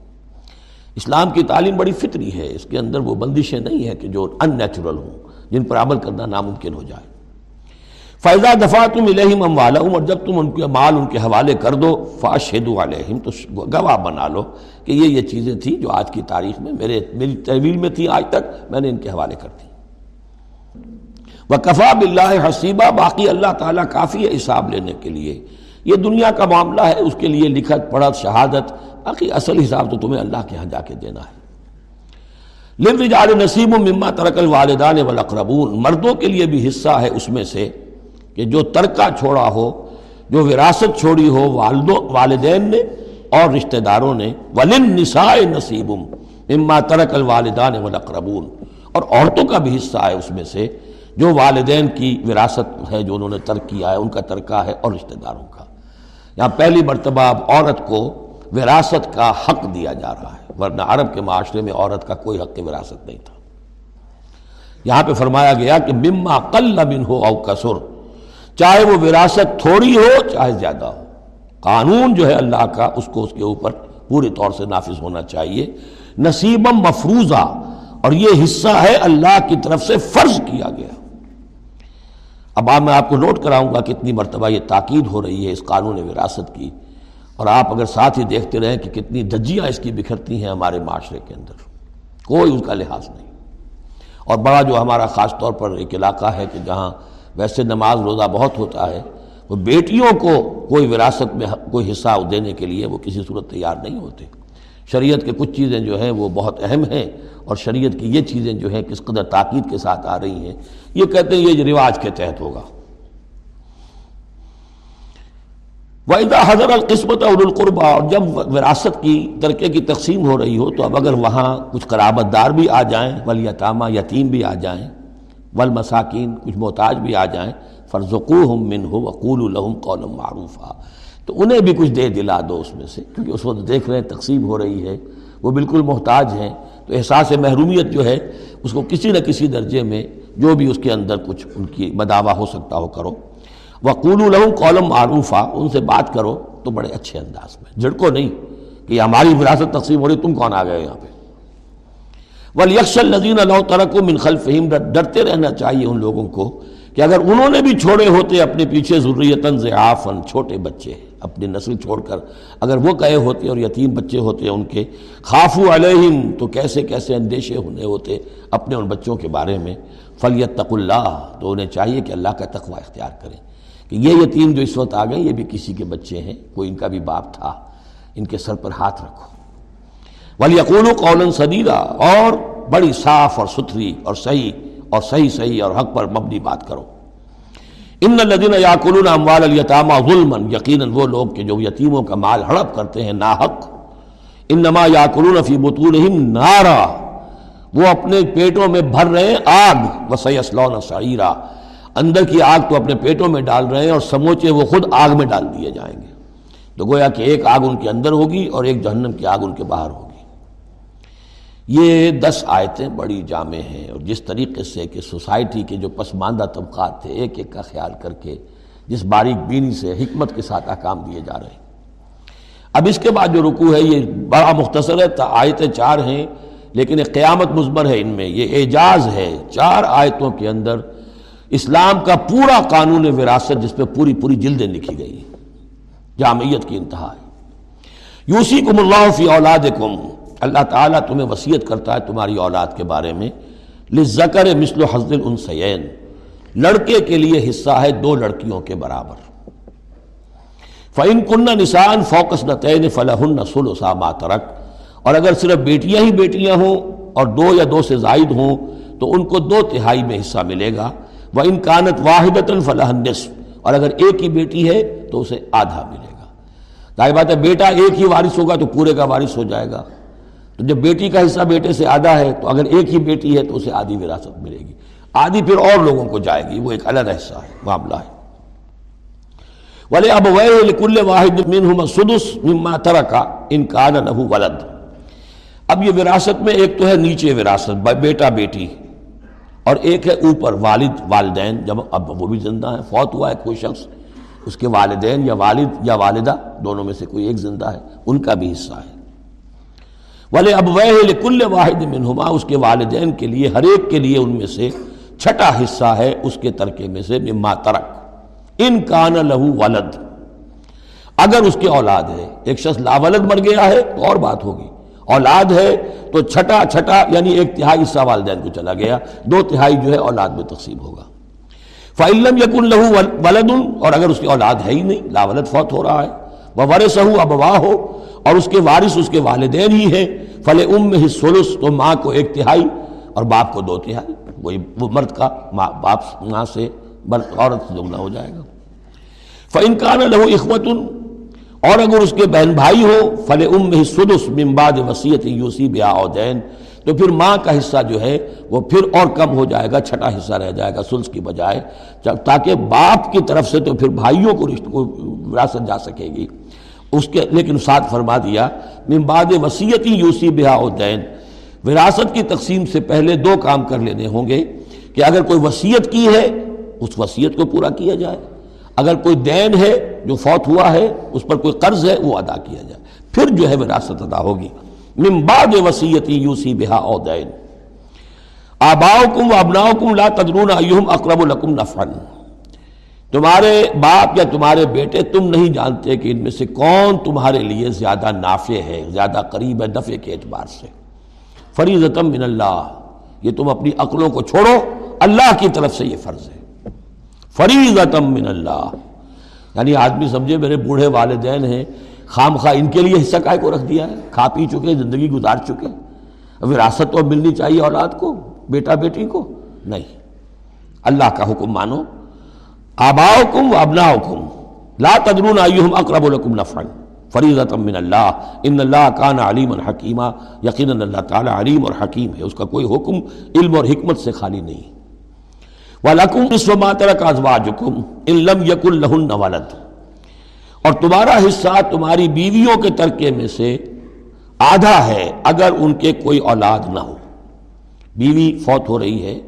اسلام کی تعلیم بڑی فطری ہے، اس کے اندر وہ بندشیں نہیں ہیں کہ جو ان نیچرل ہوں، جن پر عمل کرنا ناممکن ہو جائے۔ فیضا دفاع تم الہم اموالا اور جب تم ان کے مال ان کے حوالے کر دو فاشد علیہم تو گواہ بنا لو کہ یہ یہ چیزیں تھیں جو آج کی تاریخ میں میرے، میری تحویل میں تھی آج تک میں نے ان کے حوالے کر دی۔ وہ کفا بلّہ حسیبہ باقی اللہ تعالیٰ کافی ہے حساب لینے کے لیے۔ یہ دنیا کا معاملہ ہے، اس کے لیے لکھت پڑھت شہادت۔ باقی اصل حساب تو تمہیں اللہ کے ہاں جا کے دینا ہے۔ لم نصیب و مما ترکل والدان والاقربون۔ مردوں کے لیے بھی حصہ ہے اس میں سے کہ جو ترکہ چھوڑا ہو، جو وراثت چھوڑی ہو والدوں، والدین نے اور رشتہ داروں نے۔ ولن نسائے نصیب اما ترک الوالدان والاقربون۔ اور عورتوں کا بھی حصہ ہے اس میں سے۔ جو والدین کی وراثت ہے جو انہوں نے ترک کیا ہے، ان کا ترکہ ہے اور رشتہ داروں کا۔ یہاں پہلی مرتبہ اب عورت کو وراثت کا حق دیا جا رہا ہے، ورنہ عرب کے معاشرے میں عورت کا کوئی حق وراثت نہیں تھا۔ یہاں پہ فرمایا گیا کہ مما قل من ہو او کسر، چاہے وہ وراثت تھوڑی ہو، چاہے زیادہ ہو۔ قانون جو ہے اللہ کا، اس کو اس کے اوپر پورے طور سے نافذ ہونا چاہیے۔ نصیبم مفروضہ اور یہ حصہ ہے اللہ کی طرف سے فرض کیا گیا۔ اب آپ میں آپ کو نوٹ کراؤں گا کتنی مرتبہ یہ تاکید ہو رہی ہے اس قانون وراثت کی اور آپ اگر ساتھ ہی دیکھتے رہیں کہ کتنی دجیاں اس کی بکھرتی ہیں ہمارے معاشرے کے اندر، کوئی اس کا لحاظ نہیں۔ اور بڑا جو ہمارا خاص طور پر ایک علاقہ ہے کہ جہاں ویسے نماز روزہ بہت ہوتا ہے، وہ بیٹیوں کو کوئی وراثت میں کوئی حصہ دینے کے لیے وہ کسی صورت تیار نہیں ہوتے۔ شریعت کے کچھ چیزیں جو ہیں وہ بہت اہم ہیں اور شریعت کی یہ چیزیں جو ہیں کس قدر تاکید کے ساتھ آ رہی ہیں، یہ کہتے ہیں یہ رواج کے تحت ہوگا۔ وحدہ حضر القسمت اور القربہ اور جب وراثت کی ترکے کی تقسیم ہو رہی ہو، تو اب اگر وہاں کچھ قرابت دار بھی آ جائیں ولیتامہ یتیم بھی آ جائیں ولمساکین کچھ محتاج بھی آ جائیں فرزقو ہم من ہو وقول الحم قول معروف تو انہیں بھی کچھ دے دلا دو اس میں سے، کیونکہ اس وقت دیکھ رہے ہیں، تقسیم ہو رہی ہے، وہ بالکل محتاج ہیں۔ تو احساس محرومیت جو ہے، اس کو کسی نہ کسی درجے میں جو بھی اس کے اندر کچھ ان کی بداوا ہو سکتا ہو، کرو۔ وقول الحم قولم معروف ان سے بات کرو تو بڑے اچھے انداز میں۔ جھڑکو نہیں کہ ہماری وراثت تقسیم ہو رہی تم کون آ گئے یہاں پہ؟ ولی یکشل نظین اللہ ترک من خلفہم ڈرتے رہنا چاہیے ان لوگوں کو کہ اگر انہوں نے بھی چھوڑے ہوتے اپنے پیچھے ضروریتاً ضعافن چھوٹے بچے۔ اپنی نسل چھوڑ کر۔ اگر وہ کہے ہوتے اور یتیم بچے ہوتے ان کے خافو علیہم، تو کیسے کیسے اندیشے ہونے ہوتے اپنے ان بچوں کے بارے میں؟ فلیت تق اللہ، تو انہیں چاہیے کہ اللہ کا تقوی اختیار کریں۔ کہ یہ یتیم جو اس وقت آ گئے، یہ بھی کسی کے بچے ہیں، کوئی ان کا بھی باپ تھا، ان کے سر پر ہاتھ رکھو۔ ولی یقول قول صدیرہ اور بڑی صاف اور ستھری اور صحیح اور صحیح صحیح اور حق پر مبنی بات کرو۔ ان الدین یاقول اموال التامہ ظلم یقیناً وہ لوگ کہ جو یتیموں کا مال ہڑپ کرتے ہیں، ناحق. ان یاقلون فی بطونہم نارا. وہ اپنے پیٹوں میں بھر رہے ہیں آگ. وسیسلون سعیرہ اندر کی آگ تو اپنے پیٹوں میں ڈال رہے ہیں اور سموچے وہ خود آگ میں ڈال دیے جائیں گے. تو گویا کہ ایک آگ ان کے اندر ہوگی اور ایک جہنم کی آگ ان کے باہر ہوگی. یہ دس آیتیں بڑی جامع ہیں اور جس طریقے سے کہ سوسائٹی کے جو پسماندہ طبقات تھے، ایک ایک کا خیال کر کے جس باریک بینی سے حکمت کے ساتھ احکام دیے جا رہے ہیں۔ اب اس کے بعد جو رکو ہے، یہ بڑا مختصر ہے آیتیں چار ہیں، لیکن ایک قیامت مزمر ہے ان میں۔ یہ اعجاز ہے، چار آیتوں کے اندر اسلام کا پورا قانون وراثت جس پہ پوری پوری جلدیں لکھی گئی جامعیت کی انتہا ہے۔ یوسی کم اللہ فی اولاد اللہ تعالیٰ تمہیں وسیعت کرتا ہے تمہاری اولاد کے بارے میں لذکر مثل حضر السین لڑکے کے لیے حصہ ہے دو لڑکیوں کے برابر۔ فعن کن نسان فوکس نتین فلاح سلسا ماترک اور اگر صرف بیٹیاں ہی بیٹیاں ہوں اور دو یا دو سے زائد ہوں، تو ان کو دو تہائی میں حصہ ملے گا۔ وہ ان کانت واحد فلاح نصف اور اگر ایک ہی بیٹی ہے، تو اسے آدھا ملے گا۔ ظاہر بات ہے، بیٹا ایک ہی وارث ہوگا تو پورے کا وارث ہو جائے گا۔ تو جب بیٹی کا حصہ بیٹے سے آدھا ہے تو اگر ایک ہی بیٹی ہے تو اسے آدھی وراثت ملے گی۔ آدھی پھر اور لوگوں کو جائے گی، وہ ایک الگ حصہ ہے، معاملہ ہے۔ اب کل واحد سدس مما ترکا ان کا ولد۔ اب یہ وراثت میں ایک تو ہے نیچے وراثت بیٹا بیٹی۔ اور ایک ہے اوپر والد، والدین۔ جب اب وہ بھی زندہ ہے فوت ہوا ہے کوئی شخص، اس کے والدین یا والد یا والدہ دونوں میں سے کوئی ایک زندہ ہے، ان کا بھی حصہ ہے۔ والے اب وہ کل واحد منہما اس کے والدین کے لیے، ہر ایک کے لیے ان میں سے چھٹا حصہ ہے، اس کے ترکے میں سے، مما ترک ان کان لہو ولد. اگر اس کے اولاد ہے، ایک شخص لا ولد مر گیا ہے، تو اور بات ہوگی. اولاد ہے، تو چھٹا چھٹا یعنی ایک تہائی حصہ والدین کو چلا گیا، دو تہائی جو ہے اولاد میں تقسیم ہوگا. فعلم یقن لہو ولد، اور اگر اس کی اولاد ہے ہی نہیں لا ولد فوت ہو رہا ہے. وہ ورث ہو ابواہ ہو اور اس کے وارث اس کے والدین ہی ہیں۔ فل ام میں سلس تو ماں کو ایک تہائی اور باپ کو دو تہائی۔ وہی وہ مرد کا ماں، باپ ماں سے مرد، عورت سے دگنا ہو جائے گا۔ فن کان لہو اخوت اور اگر اس کے بہن بھائی ہو، فل ام میں سدس ممباد وسیعت یوسی بیا دین تو پھر ماں کا حصہ جو ہے، وہ پھر اور کم ہو جائے گا، چھٹا حصہ رہ جائے گا سلس کی بجائے تاکہ باپ کی طرف سے تو پھر بھائیوں کو رشت کو وراثت جا سکے گی۔ اس کے لیکن ساتھ فرما دیا، من بعد وسیعتی یوسی بہا دین وراثت کی تقسیم سے پہلے دو کام کر لینے ہوں گے کہ اگر کوئی وسیعت کی ہے، اس وسیعت کو پورا کیا جائے۔ اگر کوئی دین ہے جو فوت ہوا ہے، اس پر کوئی قرض ہے، وہ ادا کیا جائے۔ پھر جو ہے وراثت ادا ہوگی۔ من بعد وسیعتی یوسی بہا او دین آباؤکم و ابناؤکم لا تدرون ایہم اقرب لکم نفعن تمہارے باپ یا تمہارے بیٹے تم نہیں جانتے کہ ان میں سے کون تمہارے لیے زیادہ نافع ہے، زیادہ قریب ہے نفع کے اعتبار سے۔ فریضتم من اللہ، یہ تم اپنی عقلوں کو چھوڑو، اللہ کی طرف سے یہ فرض ہے۔ فریضتم من اللہ۔ یعنی آدمی سمجھے، میرے بوڑھے والدین ہیں، خام خواہ ان کے لیے حصہ کائے کو رکھ دیا ہے؟ کھا پی چکے، زندگی گزار چکے۔ وراثت تو ملنی چاہیے اولاد کو، بیٹا بیٹی کو؟ نہیں۔ اللہ کا حکم مانو۔ آباؤکم و ابناؤکم لا تدرون ایہم اقرب لکم نفعا فریضتا من اللہ ان اللہ کان علیم الحکیمہ یقینا اللہ تعالی علیم اور حکیم ہے اس کا کوئی حکم علم اور حکمت سے خالی نہیں وَلَكُمْ نِصْفُ مَا تَرَكَ أَزْوَاجُكُمْ إِن لَمْ يَكُن لَهُنَّ وَلَدٌ اور تمہارا حصہ تمہاری بیویوں کے ترکے میں سے آدھا ہے اگر ان کے کوئی اولاد نہ ہو بیوی فوت ہو رہی ہے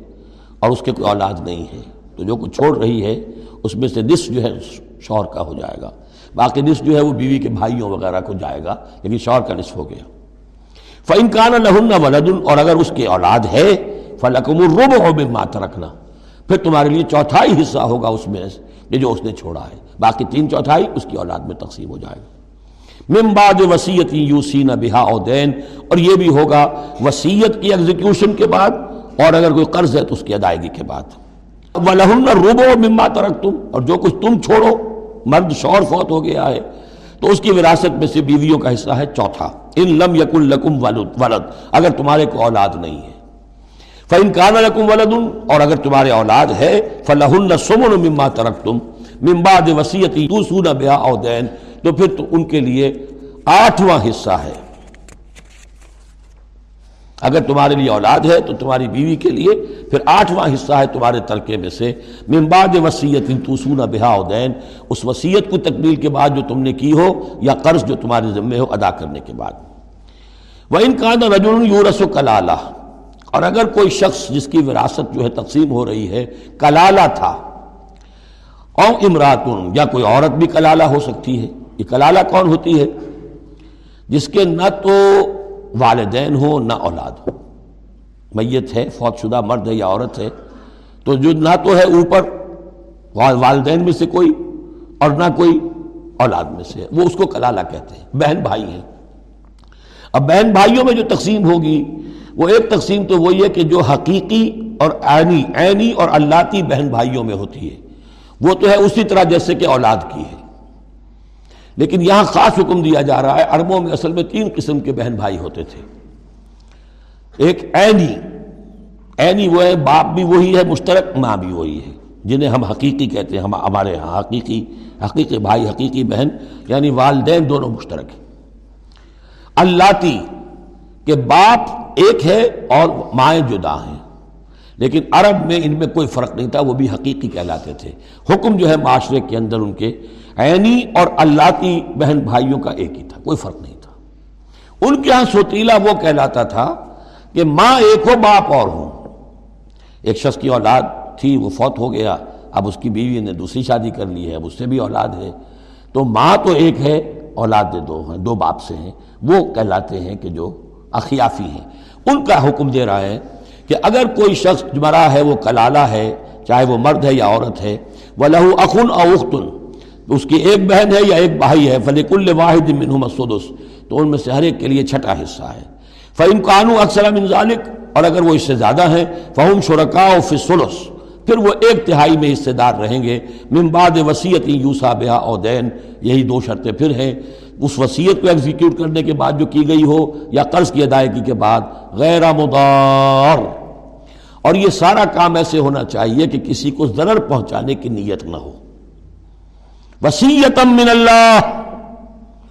اور اس کے کوئی اولاد نہیں ہے تو جو کچھ چھوڑ رہی ہے، اس میں سے نصف جو ہے شوہر کا ہو جائے گا۔ باقی نصف جو ہے وہ بیوی کے بھائیوں وغیرہ کو جائے گا، لیکن شوہر کا نصف ہو گیا۔ فعن کان لہن ولد، اور اگر اس کی اولاد ہے فلکم الرب ہو بے مات رکھنا پھر تمہارے لیے چوتھائی حصہ ہوگا اس میں یہ جو اس نے چھوڑا ہے۔ باقی تین چوتھائی اس کی اولاد میں تقسیم ہو جائے گا۔ ممباد وسیعت یوسین بہا او دین اور یہ بھی ہوگا وسیعت کی ایگزیکیوشن کے بعد، اور اگر کوئی قرض ہے تو اس کی ادائیگی کے بعد۔ وَلَهُنَّ الرُّبُعُ مِمَّا تَرَكْتُمْ۔ اور جو کچھ تم چھوڑو، مرد شور فوت ہو گیا ہے۔ تو اس کی وراثت میں سے بیویوں کا حصہ ہے چوتھا۔ ان لم یکن لکم ولد اگر تمہارے کو اولاد نہیں ہے۔ فَإِن كَانَ لَكُمْ وَلَدٌ اور اگر تمہارے اولاد ہے، فَلَهُنَّ سُمُنُ مِمَّا تَرَكْتُمْ۔ مِن بَعْدِ وَصِيَّةٍ تُوصُونَ بِهَا أَوْ دَيْنٍ تو پھر تو ان کے لیے آٹھواں حصہ ہے۔ اگر تمہارے لیے اولاد ہے تو تمہاری بیوی کے لیے پھر آٹھواں حصہ ہے تمہارے ترکے میں سے۔ ممباد وسیعت توسون بہا دین اس وسیعت کو تکمیل کے بعد جو تم نے کی ہو یا قرض جو تمہارے ذمے ہو ادا کرنے کے بعد۔ وہ ان کا رجن یورس و کلالہ۔ اور اگر کوئی شخص جس کی وراثت جو ہے تقسیم ہو رہی ہے، کلالہ تھا، او امراتن، یا کوئی عورت بھی کلالہ ہو سکتی ہے، یہ کلالہ کون ہوتی ہے؟ جس کے نہ تو والدین ہو نہ اولاد ہو۔ میت ہے فوت شدہ مرد ہے یا عورت ہے، تو جو نہ تو ہے اوپر والدین میں سے کوئی اور نہ کوئی اولاد میں سے۔ وہ اس کو کلالہ کہتے ہیں۔ بہن بھائی ہیں۔ اب بہن بھائیوں میں جو تقسیم ہوگی، وہ ایک تقسیم تو وہی ہے کہ جو حقیقی اور عینی عینی اور اللہ بہن بھائیوں میں ہوتی ہے۔ وہ تو ہے اسی طرح جیسے کہ اولاد کی ہے۔ لیکن یہاں خاص حکم دیا جا رہا ہے، عربوں میں اصل میں تین قسم کے بہن بھائی ہوتے تھے۔ ایک اینی اینی وہ ہے، باپ بھی وہی ہے، مشترک ماں بھی وہی ہے، جنہیں ہم حقیقی کہتے ہیں، ہم ہمارے ہاں حقیقی حقیقی بھائی، حقیقی بہن یعنی والدین دونوں مشترک ہیں۔ اللہ کہ باپ ایک ہے اور مائیں جدا ہیں۔ لیکن عرب میں ان میں کوئی فرق نہیں تھا، وہ بھی حقیقی کہلاتے تھے۔ حکم جو ہے معاشرے کے اندر ان کے عینی اور اللہ کی بہن بھائیوں کا ایک ہی تھا، کوئی فرق نہیں تھا۔ ان کے ہاں سوتیلا وہ کہلاتا تھا کہ ماں ایک ہو، باپ اور ہوں۔ ایک شخص کی اولاد تھی، وہ فوت ہو گیا، اب اس کی بیوی نے دوسری شادی کر لی ہے، اب اس سے بھی اولاد ہے۔ تو ماں تو ایک ہے، اولاد دو ہیں، دو باپ سے ہیں۔ وہ کہلاتے ہیں کہ جو اخیافی ہیں۔ ان کا حکم دے رہا ہے کہ اگر کوئی شخص مرا ہے، وہ کلالہ ہے، چاہے وہ مرد ہے یا عورت ہے وہ لہو اخن اوختن اس کی ایک بہن ہے یا ایک بھائی ہے فلیک واحد منہم السدس، تو ان میں سے ہر ایک کے لیے چھٹا حصہ ہے۔ فعم قانو اکثر من ذالک اور اگر وہ اس سے زیادہ ہیں فہم شرکا فی الثلث پھر وہ ایک تہائی میں حصے دار رہیں گے۔ من بعد وسیعت یوسا بہا او دین، یہی دو شرطیں پھر ہیں۔ اس وسیعت کو ایگزیکیوٹ کرنے کے بعد جو کی گئی ہو یا قرض کی ادائیگی کے بعد، غیر مدار۔ اور یہ سارا کام ایسے ہونا چاہیے کہ کسی کو ضرر پہنچانے کی نیت نہ ہو۔ وسیعتم من اللہ۔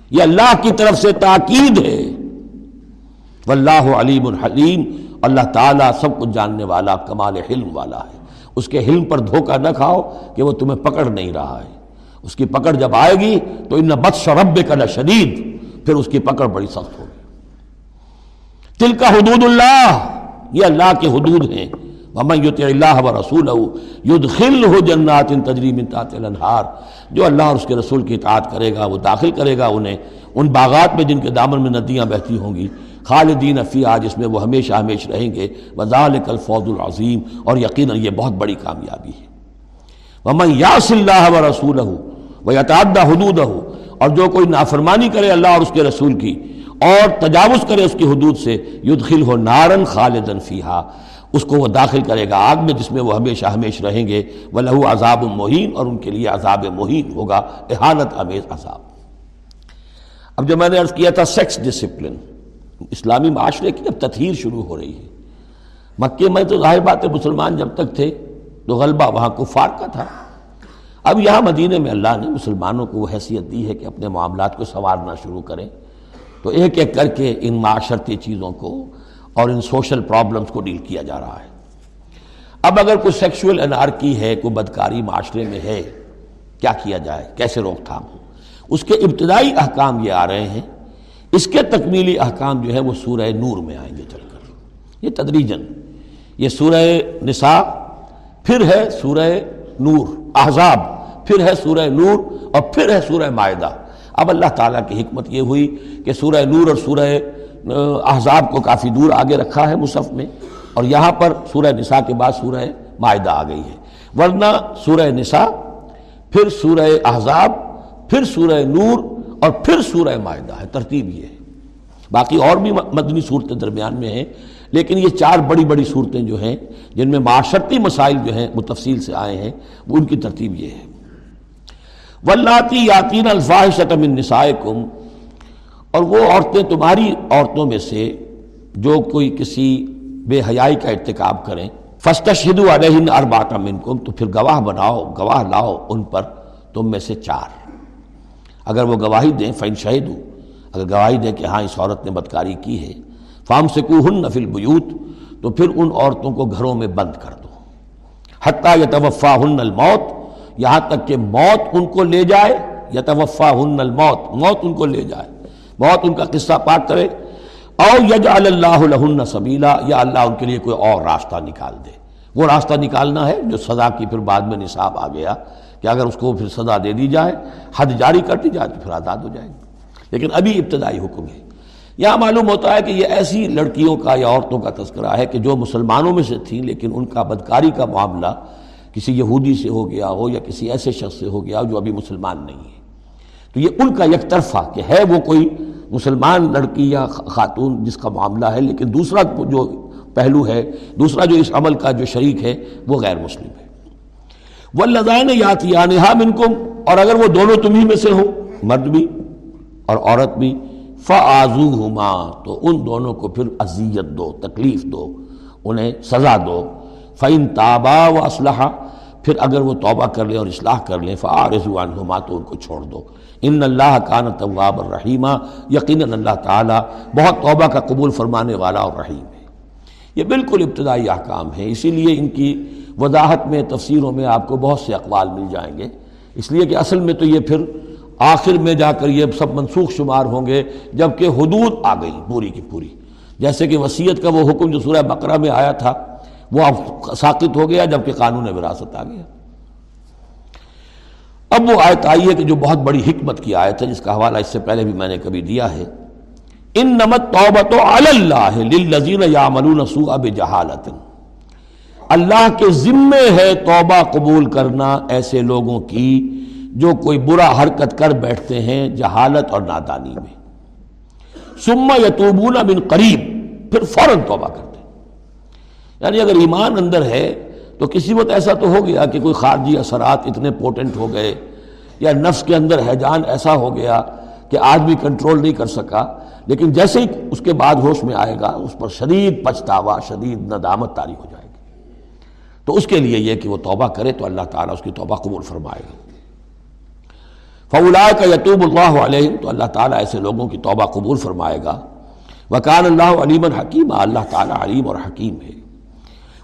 یہ اللہ کی طرف سے تاکید ہے۔ واللہ علیم الحلیم اللہ تعالیٰ سب کچھ جاننے والا، کمال حلم والا ہے۔ اس کے حلم پر دھوکہ نہ کھاؤ کہ وہ تمہیں پکڑ نہیں رہا ہے۔ اس کی پکڑ جب آئے گی تو ان بد شرب کا شدید پھر اس کی پکڑ بڑی سخت ہوگی۔ تل کا حدود اللہ، یہ اللہ کے حدود ہیں۔ ومن یطع اللہ و رسول یدخلہ جنات تجری من تحت الانہار۔ جو اللہ اور اس کے رسول کی اطاعت کرے گا، وہ داخل کرے گا انہیں۔ ان باغات میں جن کے دامن میں ندیاں بہتی ہوں گی، خالدین فیہا، جس میں وہ ہمیشہ ہمیش رہیں گے۔ وذالک الفوز العظیم، اور یقینا یہ بہت بڑی کامیابی ہے۔ ومن یاس اللہ و وہ رسولہ ویتعدى حدودہ اور جو کوئی نافرمانی کرے اللہ اور اس کے رسول کی اور تجاوز کرے اس کی حدود سے یدخلہ نارن خالدن فیہا اس کو وہ داخل کرے گا آگ میں، جس میں وہ ہمیشہ ہمیش رہیں گے۔ وہ لہو عذاب مہین اور ان کے لیے عذاب مہین ہوگا۔ احانت امیز عذاب۔ اب جو میں نے عرض کیا تھا سیکس ڈسپلن اسلامی معاشرے کی جب تطہیر شروع ہو رہی ہے۔ مکے میں تو ظاہر بات ہے، مسلمان جب تک تھے تو غلبہ وہاں کفار کا تھا۔ اب یہاں مدینہ میں اللہ نے مسلمانوں کو وہ حیثیت دی ہے کہ اپنے معاملات کو سنوارنا شروع کریں۔ تو ایک ایک کر کے ان معاشرتی چیزوں کو اور ان سوشل پرابلمز کو ڈیل کیا جا رہا ہے۔ اب اگر کوئی سیکشول انارکی ہے، کوئی بدکاری معاشرے میں ہے، کیا کیا جائے؟ کیسے روک تھام ہو؟ اس کے ابتدائی احکام یہ آ رہے ہیں۔ اس کے تکمیلی احکام جو ہے وہ سورہ نور میں آئیں گے چل کر۔ یہ تدریجن یہ سورہ نساء، پھر ہے سورہ نور۔ احزاب پھر ہے سورہ نور اور پھر ہے سورہ معاہدہ اب اللہ تعالیٰ کی حکمت یہ ہوئی کہ سورہ نور اور سورہ احزاب کو کافی دور آگے رکھا ہے مصحف میں اور یہاں پر سورہ نساء کے بعد سورہ معاہدہ آ گئی ہے۔ ورنہ سورہ نساء، پھر سورہ احزاب پھر سورہ نور اور پھر سورہ معاہدہ ہے۔ ترتیب یہ ہے۔ باقی اور بھی مدنی صورتیں درمیان میں ہیں۔ لیکن یہ چار بڑی بڑی صورتیں جو ہیں، جن میں معاشرتی مسائل جو ہیں، وہ تفصیل سے آئے ہیں، وہ ان کی ترتیب یہ ہے۔ ولاتی یاتین الفاظ من نسائکم، اور وہ عورتیں تمہاری عورتوں میں سے جو کوئی کسی بے حیائی کا ارتکاب کریں فسٹ شدو علیہن اربات منکم تو پھر گواہ بناؤ، گواہ لاؤ ان پر تم میں سے چار۔ اگر وہ گواہی دیں فین شہید اگر گواہی دیں کہ ہاں اس عورت نے بدکاری کی ہے فام سے کو ہن نفل بیوت تو پھر ان عورتوں کو گھروں میں بند کر دو۔ حتیٰ یا ہن الموت، یہاں تک کہ موت ان کو لے جائے یا توفا ہن الموت، موت ان کو لے جائے۔ بہت ان کا قصہ پاک کرے۔ او یج اللہ لہن سبیلا، یا اللہ ان کے لیے کوئی اور راستہ نکال دے۔ وہ راستہ نکالنا ہے جو سزا کی پھر بعد میں نصاب آ گیا کہ اگر اس کو پھر سزا دے دی جائے، حد جاری کر دی جائے تو پھر آزاد ہو جائے۔ گی لیکن ابھی ابتدائی حکم ہے۔ یہاں معلوم ہوتا ہے کہ یہ ایسی لڑکیوں کا یا عورتوں کا تذکرہ ہے کہ جو مسلمانوں میں سے تھیں، لیکن ان کا بدکاری کا معاملہ کسی یہودی سے ہو گیا ہو یا کسی ایسے شخص سے ہو گیا ہو جو ابھی مسلمان نہیں ہے۔ تو یہ ان کا یک طرفہ کہ ہے وہ کوئی مسلمان لڑکی یا خاتون جس کا معاملہ ہے، لیکن دوسرا جو پہلو ہے، دوسرا جو اس عمل کا جو شریک ہے، وہ غیر مسلم ہے۔ وہ لذائن یاتی منکم، اور اگر وہ دونوں تمہیں میں سے ہوں، مرد بھی اور عورت بھی فعضو ہما تو ان دونوں کو پھر اذیت دو، تکلیف دو، انہیں سزا دو۔ فعن تابا و اسلحہ پھر اگر وہ توبہ کر لیں اور اصلاح کر لیں فعارضوان ہما تو ان کو چھوڑ دو۔ ان اللہ کان طواب الرحیمہ یقیناً اللہ تعالیٰ بہت توبہ کا قبول فرمانے والا اور رحیم ہے۔ یہ بالکل ابتدائی احکام ہے اسی لیے ان کی وضاحت میں، تفسیروں میں آپ کو بہت سے اقوال مل جائیں گے۔ اس لیے کہ اصل میں تو یہ پھر آخر میں جا کر یہ سب منسوخ شمار ہوں گے، جبکہ حدود آ گئی پوری کی پوری۔ جیسے کہ وصیت کا وہ حکم جو سورہ بقرہ میں آیا تھا، وہ اب ساقط ہو گیا جبکہ قانون وراثت آ گیا۔ اب وہ آیت آئی ہے کہ جو بہت بڑی حکمت کی آیت ہے، جس کا حوالہ اس سے پہلے بھی میں نے کبھی دیا ہے۔ ان نمت توبت اللہ للذین یعملون سوء بجہالت۔ اللہ کے ذمے ہے توبہ قبول کرنا ایسے لوگوں کی جو کوئی برا حرکت کر بیٹھتے ہیں جہالت اور نادانی میں۔ سما یتوبون من قریب، پھر فوراً توبہ کرتے ہیں۔ یعنی اگر ایمان اندر ہے تو کسی وقت ایسا تو ہو گیا کہ کوئی خارجی اثرات اتنے پوٹنٹ ہو گئے یا نفس کے اندر حیجان ایسا ہو گیا کہ آدمی کنٹرول نہیں کر سکا، لیکن جیسے ہی اس کے بعد ہوش میں آئے گا، اس پر شدید پچھتاوا، شدید ندامت تاری ہو جائے گی۔ تو اس کے لیے یہ کہ وہ توبہ کرے تو اللہ تعالیٰ اس کی توبہ قبول فرمائے گا۔ فولا کا یتوب اللہ علیہ تو اللہ تعالیٰ ایسے لوگوں کی توبہ قبول فرمائے گا۔ وکان اللہ علیم الحکیم اللہ تعالیٰ علیم اور حکیم ہے۔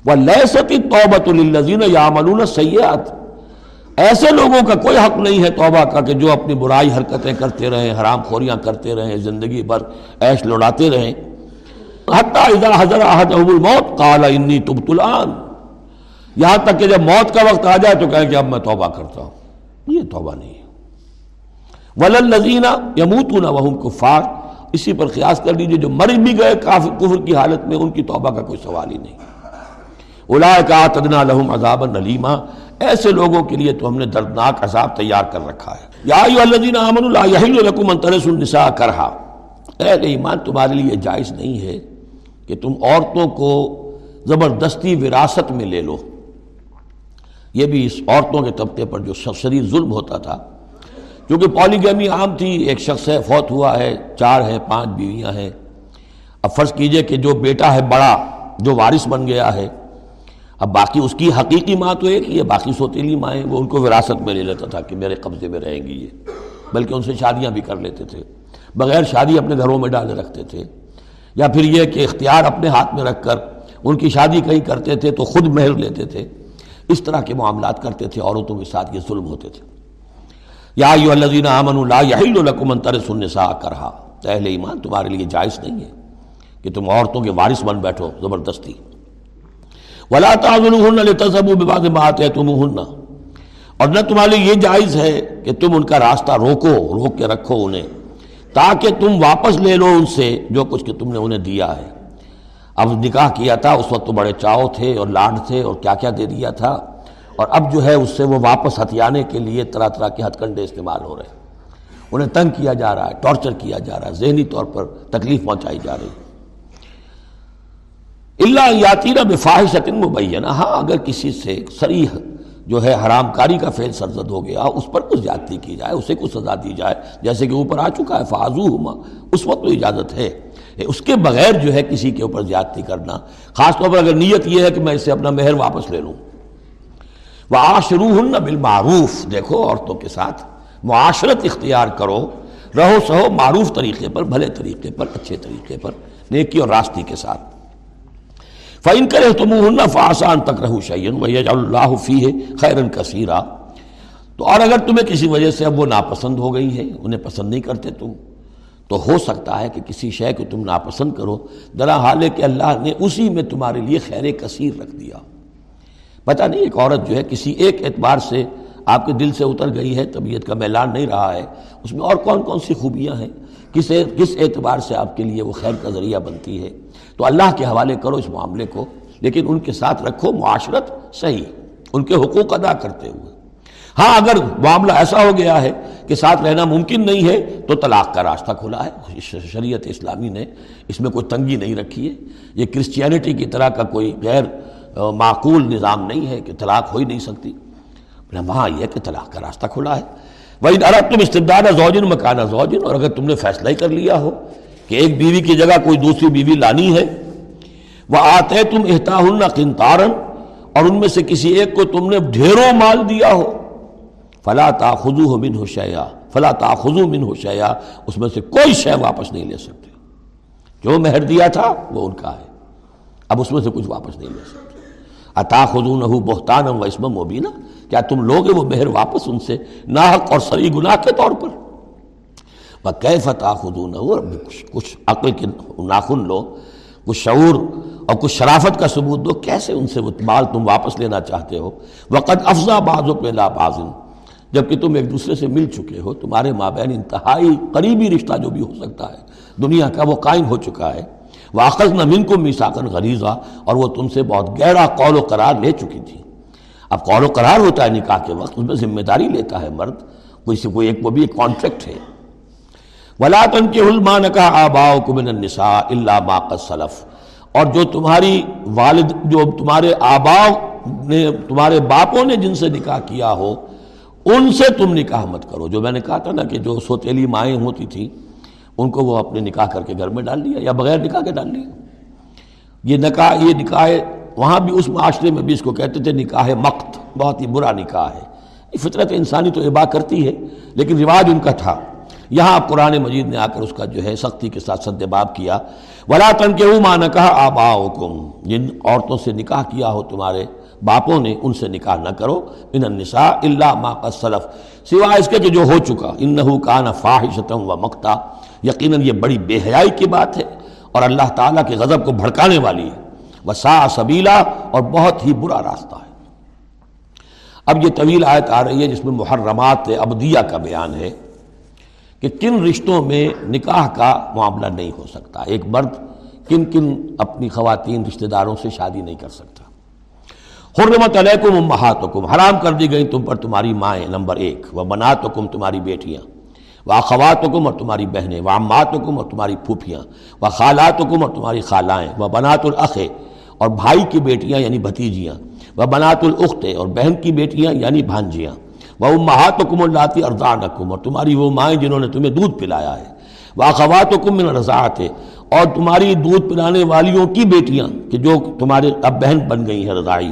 وہ لہستی توبۃ الزین یا سیاحت ایسے لوگوں کا کوئی حق نہیں ہے توبہ کا کہ جو اپنی برائی حرکتیں کرتے رہیں، حرام خوریاں کرتے رہیں، زندگی بھر ایش لڑاتے رہیں۔ حتیٰ اذا حضر الموت قال انی تبت الان۔ یہاں تک کہ جب موت کا وقت آ جائے تو کہیں کہ اب میں توبہ کرتا ہوں۔ یہ توبہ نہیں ہے یموتون وهم کفار اسی پر قیاس کر لیجیے جو مر بھی گئے کافر کفر کی حالت میں، ان کی توبہ کا کوئی سوال ہی نہیں۔ اولئک اعتدنا لهم عذابا علیما ایسے لوگوں کے لیے تو ہم نے دردناک عذاب تیار کر رکھا ہے۔ یا ایوہ الذین آمنوا لا یحل لکم ان ترثوا النساء کرہا۔ اے ایمان، تمہارے لیے جائز نہیں ہے کہ تم عورتوں کو زبردستی وراثت میں لے لو۔ یہ بھی اس عورتوں کے طبقے پر جو شدید ظلم ہوتا تھا۔ کیونکہ پولیگیمی عام تھی، ایک شخص ہے، فوت ہوا ہے، چار ہے، پانچ بیویاں ہیں۔ اب فرض کیجیے کہ جو بیٹا ہے بڑا، جو وارث بن گیا ہے، اب باقی اس کی حقیقی ماں تو ایک ہی ہے، باقی سوتیلی مائیں وہ ان کو وراثت میں لے لیتا تھا کہ میرے قبضے میں رہیں گی یہ۔ بلکہ ان سے شادیاں بھی کر لیتے تھے۔ بغیر شادی اپنے گھروں میں ڈالے رکھتے تھے۔ یا پھر یہ کہ اختیار اپنے ہاتھ میں رکھ کر ان کی شادی کہیں کرتے تھے تو خود مہر لیتے تھے۔ اس طرح کے معاملات کرتے تھے، عورتوں کے ساتھ یہ ظلم ہوتے تھے۔ یا یو الذین آمنوا لا یحل لکم ان ترثوا النساء کرہا۔ اہل ایمان تمہارے لیے جائز نہیں ہے کہ تم عورتوں کے وارث بن بیٹھو، زبردستی۔ ولا تعذلوهن لتذهبوا ببعض ما آتيتموهن اور نہ تمہارے لیے یہ جائز ہے کہ تم ان کا راستہ روکو، روک کے رکھو انہیں، تاکہ تم واپس لے لو ان سے جو کچھ کہ تم نے انہیں دیا ہے۔ اب نکاح کیا تھا، اس وقت تو بڑے چاؤ تھے اور لاڈ تھے اور کیا کیا دے دیا تھا۔ اور اب جو ہے اس سے وہ واپس ہتھیانے کے لیے طرح طرح کے ہتھ کنڈے استعمال ہو رہے ہیں۔ انہیں تنگ کیا جا رہا ہے، ٹارچر کیا جا رہا ہے، ذہنی طور پر تکلیف پہنچائی جا رہی۔ اللہ یاتی نہ بفاحشت مبینہ ہاں اگر کسی سے سریح جو ہے حرام کاری کا فیل سرزد ہو گیا، اس پر کچھ زیادتی کی جائے، اسے کچھ سزا دی جائے، جیسے کہ اوپر آ چکا ہے فاضو ہما اس وقت تو اجازت ہے اس کے بغیر جو ہے کسی کے اوپر زیادتی کرنا۔ خاص طور پر اگر نیت یہ ہے کہ میں اسے اپنا مہر واپس لے لوں۔ وہ بالمعروف۔ دیکھو عورتوں کے ساتھ معاشرت اختیار کرو، رہو سہو معروف طریقے پر، بھلے طریقے پر، اچھے طریقے پر، نیکی اور راستی کے ساتھ۔ فَإِن كَرِهْتُمُوهُنَّ فَآسَانْ تَكْرَهُ شَيْئًا وَيَجْعَلُ اللَّهُ فِيهِ خَيْرًا كَثِيرًا۔ تو اور اگر تمہیں کسی وجہ سے اب وہ ناپسند ہو گئی ہے، انہیں پسند نہیں کرتے تم، تو ہو سکتا ہے کہ کسی شے کو تم ناپسند کرو۔ درا حال ہے کہ اللہ نے اسی میں تمہارے لیے خیر کثیر رکھ دیا۔ پتہ نہیں، ایک عورت جو ہے کسی ایک اعتبار سے آپ کے دل سے اتر گئی ہے، طبیعت کا میلان نہیں رہا ہے، اس میں اور کون کون سی خوبیاں ہیں؟ کس کس اعتبار سے آپ کے لیے وہ خیر کا ذریعہ بنتی ہے؟ تو اللہ کے حوالے کرو اس معاملے کو، لیکن ان کے ساتھ رکھو معاشرت صحیح، ان کے حقوق ادا کرتے ہوئے۔ ہاں اگر معاملہ ایسا ہو گیا ہے کہ ساتھ رہنا ممکن نہیں ہے، تو طلاق کا راستہ کھلا ہے۔ شریعت اسلامی نے اس میں کوئی تنگی نہیں رکھی ہے۔ یہ کرسچینٹی کی طرح کا کوئی غیر معقول نظام نہیں ہے کہ طلاق ہو ہی نہیں سکتی۔ وہاں یہ کہ طلاق کا راستہ کھلا ہے۔ وہی ارب تم استدار زوجن مکانہ زوجن اور اگر تم نے فیصلہ ہی کر لیا ہو کہ ایک بیوی کی جگہ کوئی دوسری بیوی لانی ہے وہ آتے تم احتاح قنتارن اور ان میں سے کسی ایک کو تم نے ڈھیروں مال دیا ہو۔ فلا تاخذو ہو من ہو شیا فلا تاخذو من ہو شیا اس میں سے کوئی شے واپس نہیں لے سکتے۔ جو مہر دیا تھا وہ ان کا ہے، اب اس میں سے کچھ واپس نہیں لے سکتے۔ اتا خزون بہتان و اسم مبینہ کیا تم لوگے وہ مہر واپس ان سے ناحق اور سری گناہ کے طور پر؟ خود کچھ عقل کے ناخن لو، کچھ شعور اور کچھ شرافت کا ثبوت دو۔ کیسے ان سے وہ مال تم واپس لینا چاہتے ہو؟ وقت افزا باز و پہلا بازن جبکہ تم ایک دوسرے سے مل چکے ہو، تمہارے مابین انتہائی قریبی رشتہ جو بھی ہو سکتا ہے، دنیا کا وہ قائم ہو چکا ہے۔ واخذ نہ من کو میساکن غریضہ اور وہ تم سے بہت گہرا قول و قرار لے چکی تھی۔ اب قول و قرار ہوتا ہے نکاح کے وقت، اس میں ذمہ داری لیتا ہے مرد، کوئی سے کوئی ایک وہ بھی ایک کانٹریکٹ ہے۔ ولا تن کے علمان کا آباؤ کمن النساء اللہ باقت سلف۔ اور جو تمہاری والد، جو تمہارے آباؤ نے، تمہارے باپوں نے جن سے نکاح کیا ہو، ان سے تم نکاح مت کرو۔ جو میں نے کہا تھا نا کہ جو سوتیلی مائیں ہوتی تھیں ان کو وہ اپنے نکاح کر کے گھر میں ڈال لیا یا بغیر نکاح کے ڈال لیا یہ نکاح یہ نکاح، وہاں بھی اس معاشرے میں بھی اس کو کہتے تھے نکاح مقت، بہت ہی برا نکاح ہے۔ فطرت انسانی تو عبا کرتی ہے، لیکن رواج ان کا تھا۔ یہاں قرآن مجید نے آ کر اس کا جو ہے سختی کے ساتھ سد باب کیا۔ ولا تن کے مان کہا آبا جن عورتوں سے نکاح کیا ہو تمہارے باپوں نے، ان سے نکاح نہ کرو۔ ان النساء اللہ ما قد سلف۔ سوائے اس کے کہ جو ہو چکا۔ انہو کان فاحشتم و مقتا یقیناً یہ بڑی بے حیائی کی بات ہے اور اللہ تعالیٰ کے غضب کو بھڑکانے والی ہے۔ وہ سا سبیلا اور بہت ہی برا راستہ ہے۔ اب یہ طویل آیت آ رہی ہے جس میں محرمات ابدیہ کا بیان ہے کہ کن رشتوں میں نکاح کا معاملہ نہیں ہو سکتا۔ ایک مرد کن کن اپنی خواتین رشتہ داروں سے شادی نہیں کر سکتا۔ حرمت علیکم امہاتکم، حرام کر دی گئی تم پر تمہاری مائیں، نمبر ایک۔ وہ بناتکم تمہاری بیٹیاں۔ وہ خواتکم اور تمہاری بہنیں وہ اماتکم اور تمہاری پھوپھیاں وہ خالاتکم اور تمہاری خالائیں وہ بنات العقے اور بھائی کی بیٹیاں یعنی بھتیجیاں وہ بنات العختے اور بہن کی بیٹیاں یعنی بھانجیاں وہ امہاتکم اللاتی ارزانکم اور تمہاری وہ مائیں جنہوں نے تمہیں دودھ پلایا ہے وہ خواتکم من رضاعت ہے اور تمہاری دودھ پلانے والیوں کی بیٹیاں کہ جو تمہارے اب بہن بن گئی ہیں رضائی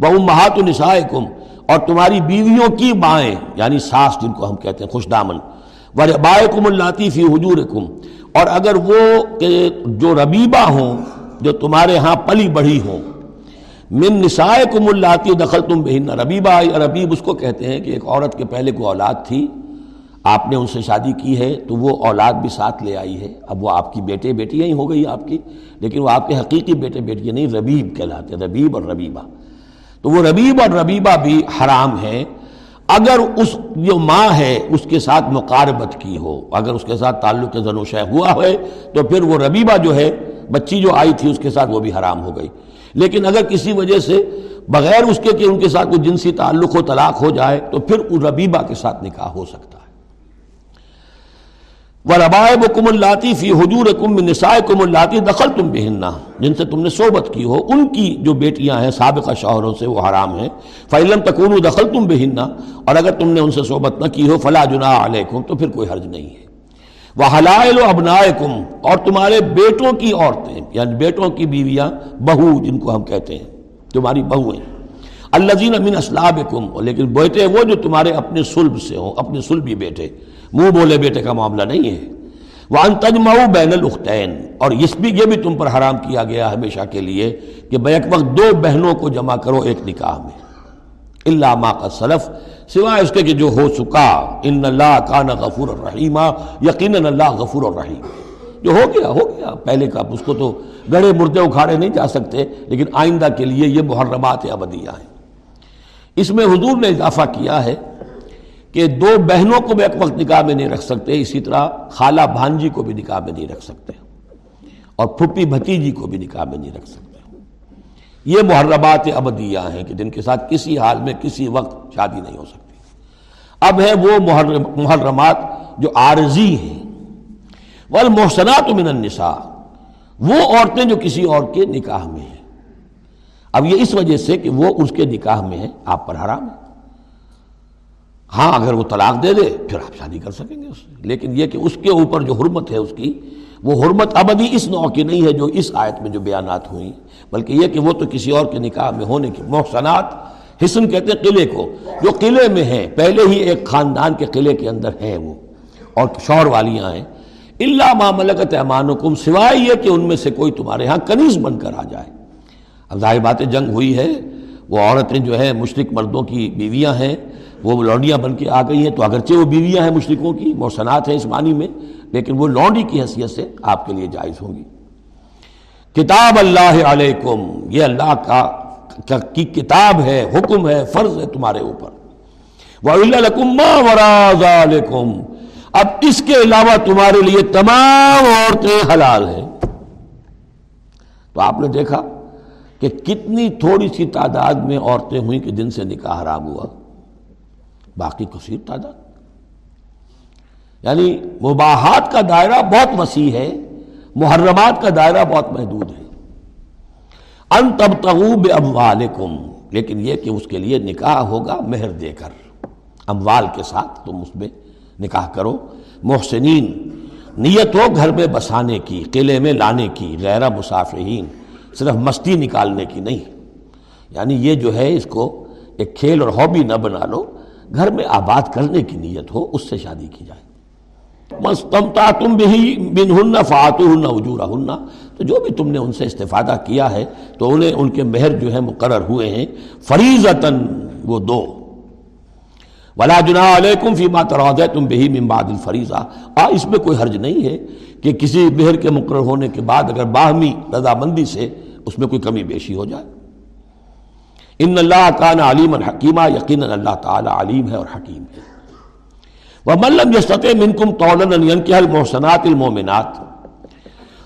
وہ امہات النسائکم اور تمہاری بیویوں کی مائیں یعنی ساس جن کو ہم کہتے ہیں، خوش دامن وبائکم اللاتی فی حجورکم، اور اگر وہ کہ جو ربیبہ ہوں، جو تمہارے ہاں پلی بڑھی ہوں، من نسائکم اللاتی دخل تم بہن، ربیبہ یا ربیب اس کو کہتے ہیں کہ ایک عورت کے پہلے کوئی اولاد تھی، آپ نے ان سے شادی کی ہے، تو وہ اولاد بھی ساتھ لے آئی ہے۔ اب وہ آپ کی بیٹے بیٹیاں ہی ہو گئی آپ کی، لیکن وہ آپ کے حقیقی بیٹے بیٹیاں نہیں، ربیب کہلاتے ربیب اور ربیبہ۔ تو وہ ربیب اور ربیبہ بھی حرام ہیں اگر اس جو ماں ہے، اس کے ساتھ مقاربت کی ہو، اگر اس کے ساتھ تعلق زن و زنوشہ ہوا ہے تو پھر وہ ربیبہ جو ہے، بچی جو آئی تھی، اس کے ساتھ وہ بھی حرام ہو گئی۔ لیکن اگر کسی وجہ سے بغیر اس کے کہ ان کے ساتھ کوئی جنسی تعلق ہو، طلاق ہو جائے، تو پھر وہ ربیبہ کے ساتھ نکاح ہو سکتا۔ ہے ربائے کم اللاتی فی حجور کم نسائے کم اللاتی دخل تم بہننا جن سے تم نے صحبت کی ہو، ان کی جو بیٹیاں ہیں، سابقہ شوہروں سے، وہ حرام ہیں۔ فعلم تکون دخل تم بہننا اور اگر تم نے ان سے صحبت نہ کی ہو فلاں جنا علیکم تو پھر کوئی حرج نہیں ہے۔ وہ حلائل و ابنائے اور تمہارے بیٹوں کی عورتیں یعنی بیٹوں کی بیویاں، بہو جن کو ہم کہتے ہیں، تمہاری بہو ہیں۔ اللہ زین امین اسلاب لیکن بیٹے وہ جو تمہارے اپنے سلب سے ہوں، اپنے سلبی بیٹے۔ منہ بولے بیٹے کا معاملہ نہیں ہے۔ وہ انتجماؤ بین الختین اور اس بھی یہ بھی تم پر حرام کیا گیا ہمیشہ کے لیے کہ بیک وقت دو بہنوں کو جمع کرو ایک نکاح میں۔ اللہ ما کا سلف، سوائے اس کے کہ جو ہو چکا۔ ان اللہ کا غفور الرحیمہ یقیناً اللہ غفور الرحیم۔ جو ہو گیا ہو گیا۔ پہلے کا اس کو تو گڑے مردے اکھاڑے نہیں جا سکتے، لیکن آئندہ کے لیے یہ محرمات ابدیہ ہیں۔ اس میں حضور نے اضافہ کیا ہے کہ دو بہنوں کو بھی ایک وقت نکاح میں نہیں رکھ سکتے، اسی طرح خالہ بھانجی کو بھی نکاح میں نہیں رکھ سکتے، اور پھپھی بھتیجی کو بھی نکاح میں نہیں رکھ سکتے۔ یہ محرمات ابدیہ ہیں کہ جن کے ساتھ کسی حال میں کسی وقت شادی نہیں ہو سکتی۔ اب ہے وہ محرمات جو عارضی ہیں۔ والمحسنات من النساء، وہ عورتیں جو کسی اور کے نکاح میں ہیں۔ اب یہ اس وجہ سے کہ وہ اس کے نکاح میں ہیں، آپ پر حرام ہے۔ ہاں اگر وہ طلاق دے دے، پھر آپ شادی کر سکیں گے اس سے۔ لیکن یہ کہ اس کے اوپر جو حرمت ہے اس کی، وہ حرمت ابدی اس نوع کی نہیں ہے جو اس آیت میں جو بیانات ہوئی بلکہ یہ کہ وہ تو کسی اور کے نکاح میں ہونے کی محسنات، حسن کہتے ہیں قلعے کو۔ جو قلعے میں ہیں، پہلے ہی ایک خاندان کے قلعے کے اندر ہیں وہ۔ اور شوہر والیاں ہیں۔ اللہ ما ملکت امان سوائے یہ کہ ان میں سے کوئی تمہارے ہاں کنیز بن کر آ جائے۔ اب ظاہر باتیں جنگ ہوئی ہے۔ وہ عورتیں جو ہیں مشرق مردوں کی بیویاں ہیں۔ وہ لونڈیاں بن کے آ گئی ہیں۔ تو اگرچہ وہ بیویاں ہیں مشرقوں کی محسنات ہیں اس معنی میں، لیکن وہ لونڈی کی حیثیت سے آپ کے لیے جائز ہوں گی۔ کتاب اللہ علیکم، یہ اللہ کا کی کتاب ہے، حکم ہے، فرض ہے تمہارے اوپر۔ اب اس کے علاوہ تمہارے لیے تمام عورتیں حلال ہیں۔ تو آپ نے دیکھا کہ کتنی تھوڑی سی تعداد میں عورتیں ہوئیں کہ جن سے نکاح حرام ہوا۔ باقی کثیر تعداد۔ یعنی مباحات کا دائرہ بہت وسیع ہے، محرمات کا دائرہ بہت محدود ہے۔ ان تب تغوب اموالکم لیکن یہ کہ اس کے لیے نکاح ہوگا مہر دے کر۔ اموال کے ساتھ تم اس میں نکاح کرو۔ محسنین، نیت ہو گھر میں بسانے کی، قلعے میں لانے کی، غیر مسافرین، صرف مستی نکالنے کی نہیں۔ یعنی یہ جو ہے، اس کو ایک کھیل اور ہابی نہ بنا لو۔ گھر میں آباد کرنے کی نیت ہو، اس سے شادی کی جائے۔ تم بھی بن ہننا فاتو ہننا اجورا ہننا تو جو بھی تم نے ان سے استفادہ کیا ہے، تو انہیں ان کے مہر جو ہے مقرر ہوئے ہیں۔ فریضتاً وہ دو۔ ولا جنا علیکم فیما تراض تم بہی ممباد الفریضہ آ، اس میں کوئی حرج نہیں ہے کہ کسی مہر کے مقرر ہونے کے بعد اگر باہمی رضامندی سے اس میں کوئی کمی بیشی ہو جائے۔ ان اللہ کان علیم الحکیمہ یقین اللہ تعالیٰ علیم ہے اور حکیم ہے۔ وہ ملم یستط منکم طول کے المحسنات المومنات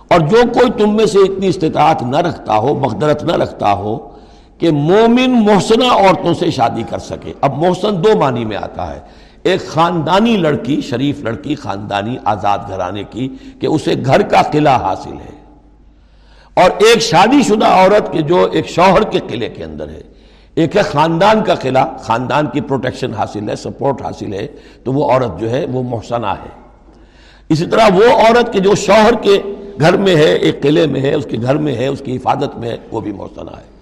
اور جو کوئی تم میں سے اتنی استطاعت نہ رکھتا ہو مقدرت نہ رکھتا ہو کہ مومن محسنہ عورتوں سے شادی کر سکے۔ اب محسن دو معنی میں آتا ہے۔ ایک خاندانی لڑکی، شریف لڑکی، خاندانی آزاد گھرانے کی کہ اسے گھر کا قلعہ حاصل ہے۔ اور ایک شادی شدہ عورت کے جو ایک شوہر کے قلعے کے اندر ہے۔ ایک ہے خاندان کا قلعہ، خاندان کی پروٹیکشن حاصل ہے سپورٹ حاصل ہے، تو وہ عورت جو ہے وہ محسنہ ہے۔ اسی طرح وہ عورت کے جو شوہر کے گھر میں ہے، ایک قلعے میں ہے، اس کے گھر میں ہے، اس کی حفاظت میں ہے، وہ بھی محسنہ ہے۔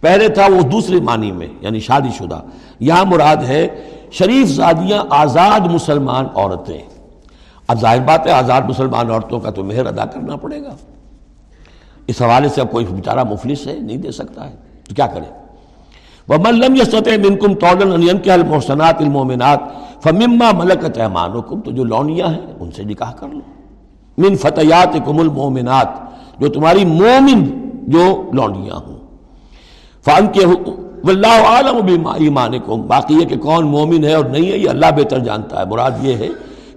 پہلے تھا وہ دوسری معنی میں یعنی شادی شدہ۔ یہاں مراد ہے شریف زادیاں آزاد مسلمان عورتیں۔ اب ظاہر بات ہے آزاد مسلمان عورتوں کا تو مہر ادا کرنا پڑے گا۔ اس حوالے سے اب کوئی بیچارہ مفلس ہے، نہیں دے سکتا ہے، تو کیا کرے؟ وہ ملم یہ سطح منکم تولن کے المحسنات المومنات فمما ملکت ایمانکم تو جو لونیاں ہیں، ان سے نکاح کر لو۔ من فتحات کم جو تمہاری مومن، جو لونڈیاں ہوں۔ فن کے واللہ عالم ایمان باقی یہ کہ کون مومن ہے اور نہیں ہے، یہ اللہ بہتر جانتا ہے۔ مراد یہ ہے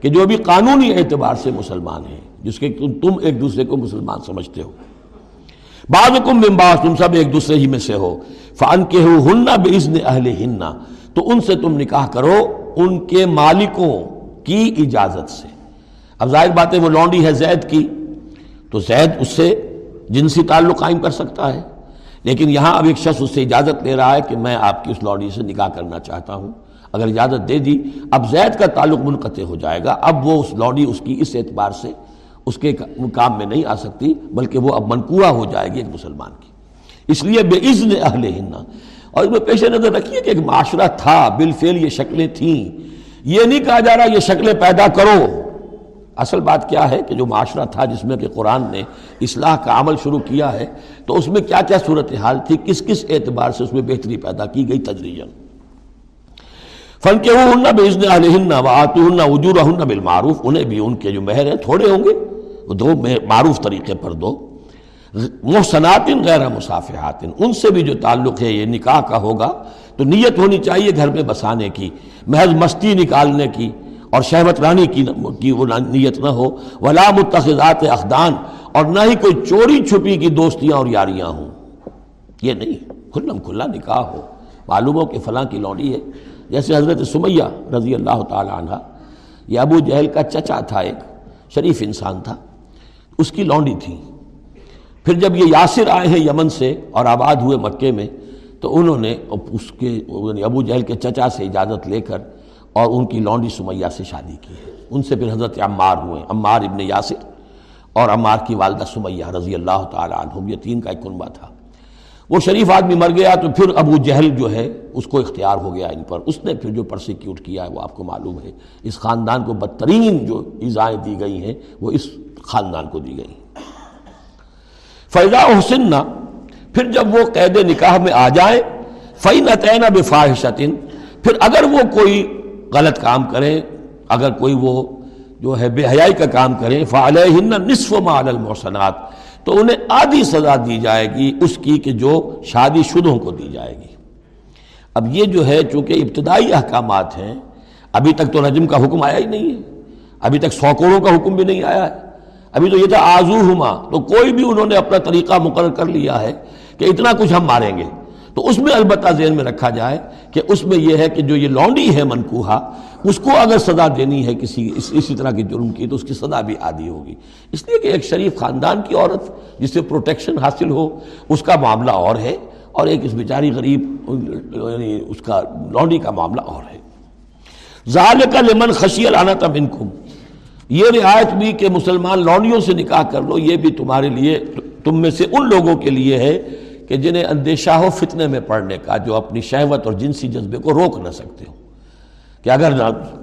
کہ جو بھی قانونی اعتبار سے مسلمان ہیں، جس کے تم ایک دوسرے کو مسلمان سمجھتے ہو۔ بعض کم ممباس تم سب ایک دوسرے ہی میں سے ہو۔ فن کے ہو ہننا بزن اہل ہننا تو ان سے تم نکاح کرو ان کے مالکوں کی اجازت سے۔ اب ظاہر بات ہے وہ لونڈی ہے زید کی، تو زید اس سے جنسی تعلق قائم کر سکتا ہے۔ لیکن یہاں اب ایک شخص اس سے اجازت لے رہا ہے کہ میں آپ کی اس لونڈی سے نکاح کرنا چاہتا ہوں۔ اگر اجازت دے دی، اب زید کا تعلق منقطع ہو جائے گا۔ اب وہ اس لونڈی اس کی اس اعتبار سے اس کے کام میں نہیں آ سکتی، بلکہ وہ اب منقوع ہو جائے گی ایک مسلمان کی۔ اس لیے بے عزن اہل ہننا اور اس میں پیش نظر رکھیے کہ ایک معاشرہ تھا بالفعل یہ شکلیں تھیں۔ یہ نہیں کہا جا رہا یہ شکلیں پیدا کرو۔ اصل بات کیا ہے کہ جو معاشرہ تھا جس میں کہ قرآن نے اصلاح کا عمل شروع کیا ہے، تو اس میں کیا کیا صورتحال تھی؟ کس کس اعتبار سے اس میں بہتری پیدا کی گئی تجریجن فن کے ہوں بے عزن علیہن و آت وجور بالمعروف۔ انہیں بھی ان کے جو مہر ہیں، تھوڑے ہوں گے۔ وہ دو معروف طریقے پر دو۔ محسنات غیر مسافحات ان سے بھی جو تعلق ہے، یہ نکاح کا ہوگا۔ تو نیت ہونی چاہیے گھر میں بسانے کی، محض مستی نکالنے کی، اور شہوت رانی کی وہ نیت نہ ہو۔ ولا متخذات اخدان۔ اور نہ ہی کوئی چوری چھپی کی دوستیاں اور یاریاں ہوں۔ یہ نہیں۔ کھلم کھلا نکاح ہو۔ معلوم ہو کہ فلاں کی لوڑی ہے۔ جیسے حضرت سمیہ رضی اللہ تعالی عنہ، یہ ابو جہل کا چچا تھا ایک، شریف انسان تھا۔ اس کی لونڈی تھی پھر جب یہ یاسر آئے ہیں یمن سے اور آباد ہوئے مکے میں، تو انہوں نے اس کے یعنی ابو جہل کے چچا سے اجازت لے کر اور ان کی لونڈی سمیہ سے شادی کی ہے۔ ان سے پھر حضرت عمار ہوئے، عمار ابن یاسر اور عمار کی والدہ سمیہ رضی اللہ تعالیٰ عنہ یہ تین کا ایک کنبہ تھا۔ وہ شریف آدمی مر گیا تو پھر ابو جہل جو ہے، اس کو اختیار ہو گیا ان پر۔ اس نے پھر جو پرسیکیوٹ کیا ہے، وہ آپ کو معلوم ہے۔ اس خاندان کو بدترین جو ایزائیں دی گئی ہیں، وہ اس خاندان کو دی گئی ہیں۔ فیضا حسن پھر جب وہ قید نکاح میں آ جائے فی نتین بفاحشتن پھر اگر وہ کوئی غلط کام کریں اگر کوئی وہ جو ہے بے حیائی کا کام کریں فعلیہ نصف مال المحسنات، تو انہیں آدھی سزا دی جائے گی اس کی کہ جو شادی شدوں کو دی جائے گی۔ اب یہ جو ہے، چونکہ ابتدائی احکامات ہیں، ابھی تک تو رجم کا حکم آیا ہی نہیں ہے، ابھی تک سو کروڑوں کا حکم بھی نہیں آیا ہے۔ ابھی تو یہ تھا آزو ہما تو کوئی بھی انہوں نے اپنا طریقہ مقرر کر لیا ہے کہ اتنا کچھ ہم ماریں گے۔ تو اس میں البتہ ذہن میں رکھا جائے کہ اس میں یہ ہے کہ جو یہ لونڈی ہے منکوہا، اس کو اگر سزا دینی ہے کسی اس اسی طرح کی جرم کی، تو اس کی سزا بھی عادی ہوگی۔ اس لیے کہ ایک شریف خاندان کی عورت، جس سے پروٹیکشن حاصل ہو، اس کا معاملہ اور ہے اور ایک اس بیچاری غریب یعنی اس کا لونڈی کا معاملہ اور ہے۔ ظال کا لمن خشی لانا تھا منکم۔ یہ رعایت بھی کہ مسلمان لونڈیوں سے نکاح کر لو، یہ بھی تمہارے لیے، تم میں سے ان لوگوں کے لیے ہے کہ جنہیں اندیشہ ہو فتنے میں پڑنے کا، جو اپنی شہوت اور جنسی جذبے کو روک نہ سکتے ہو کہ اگر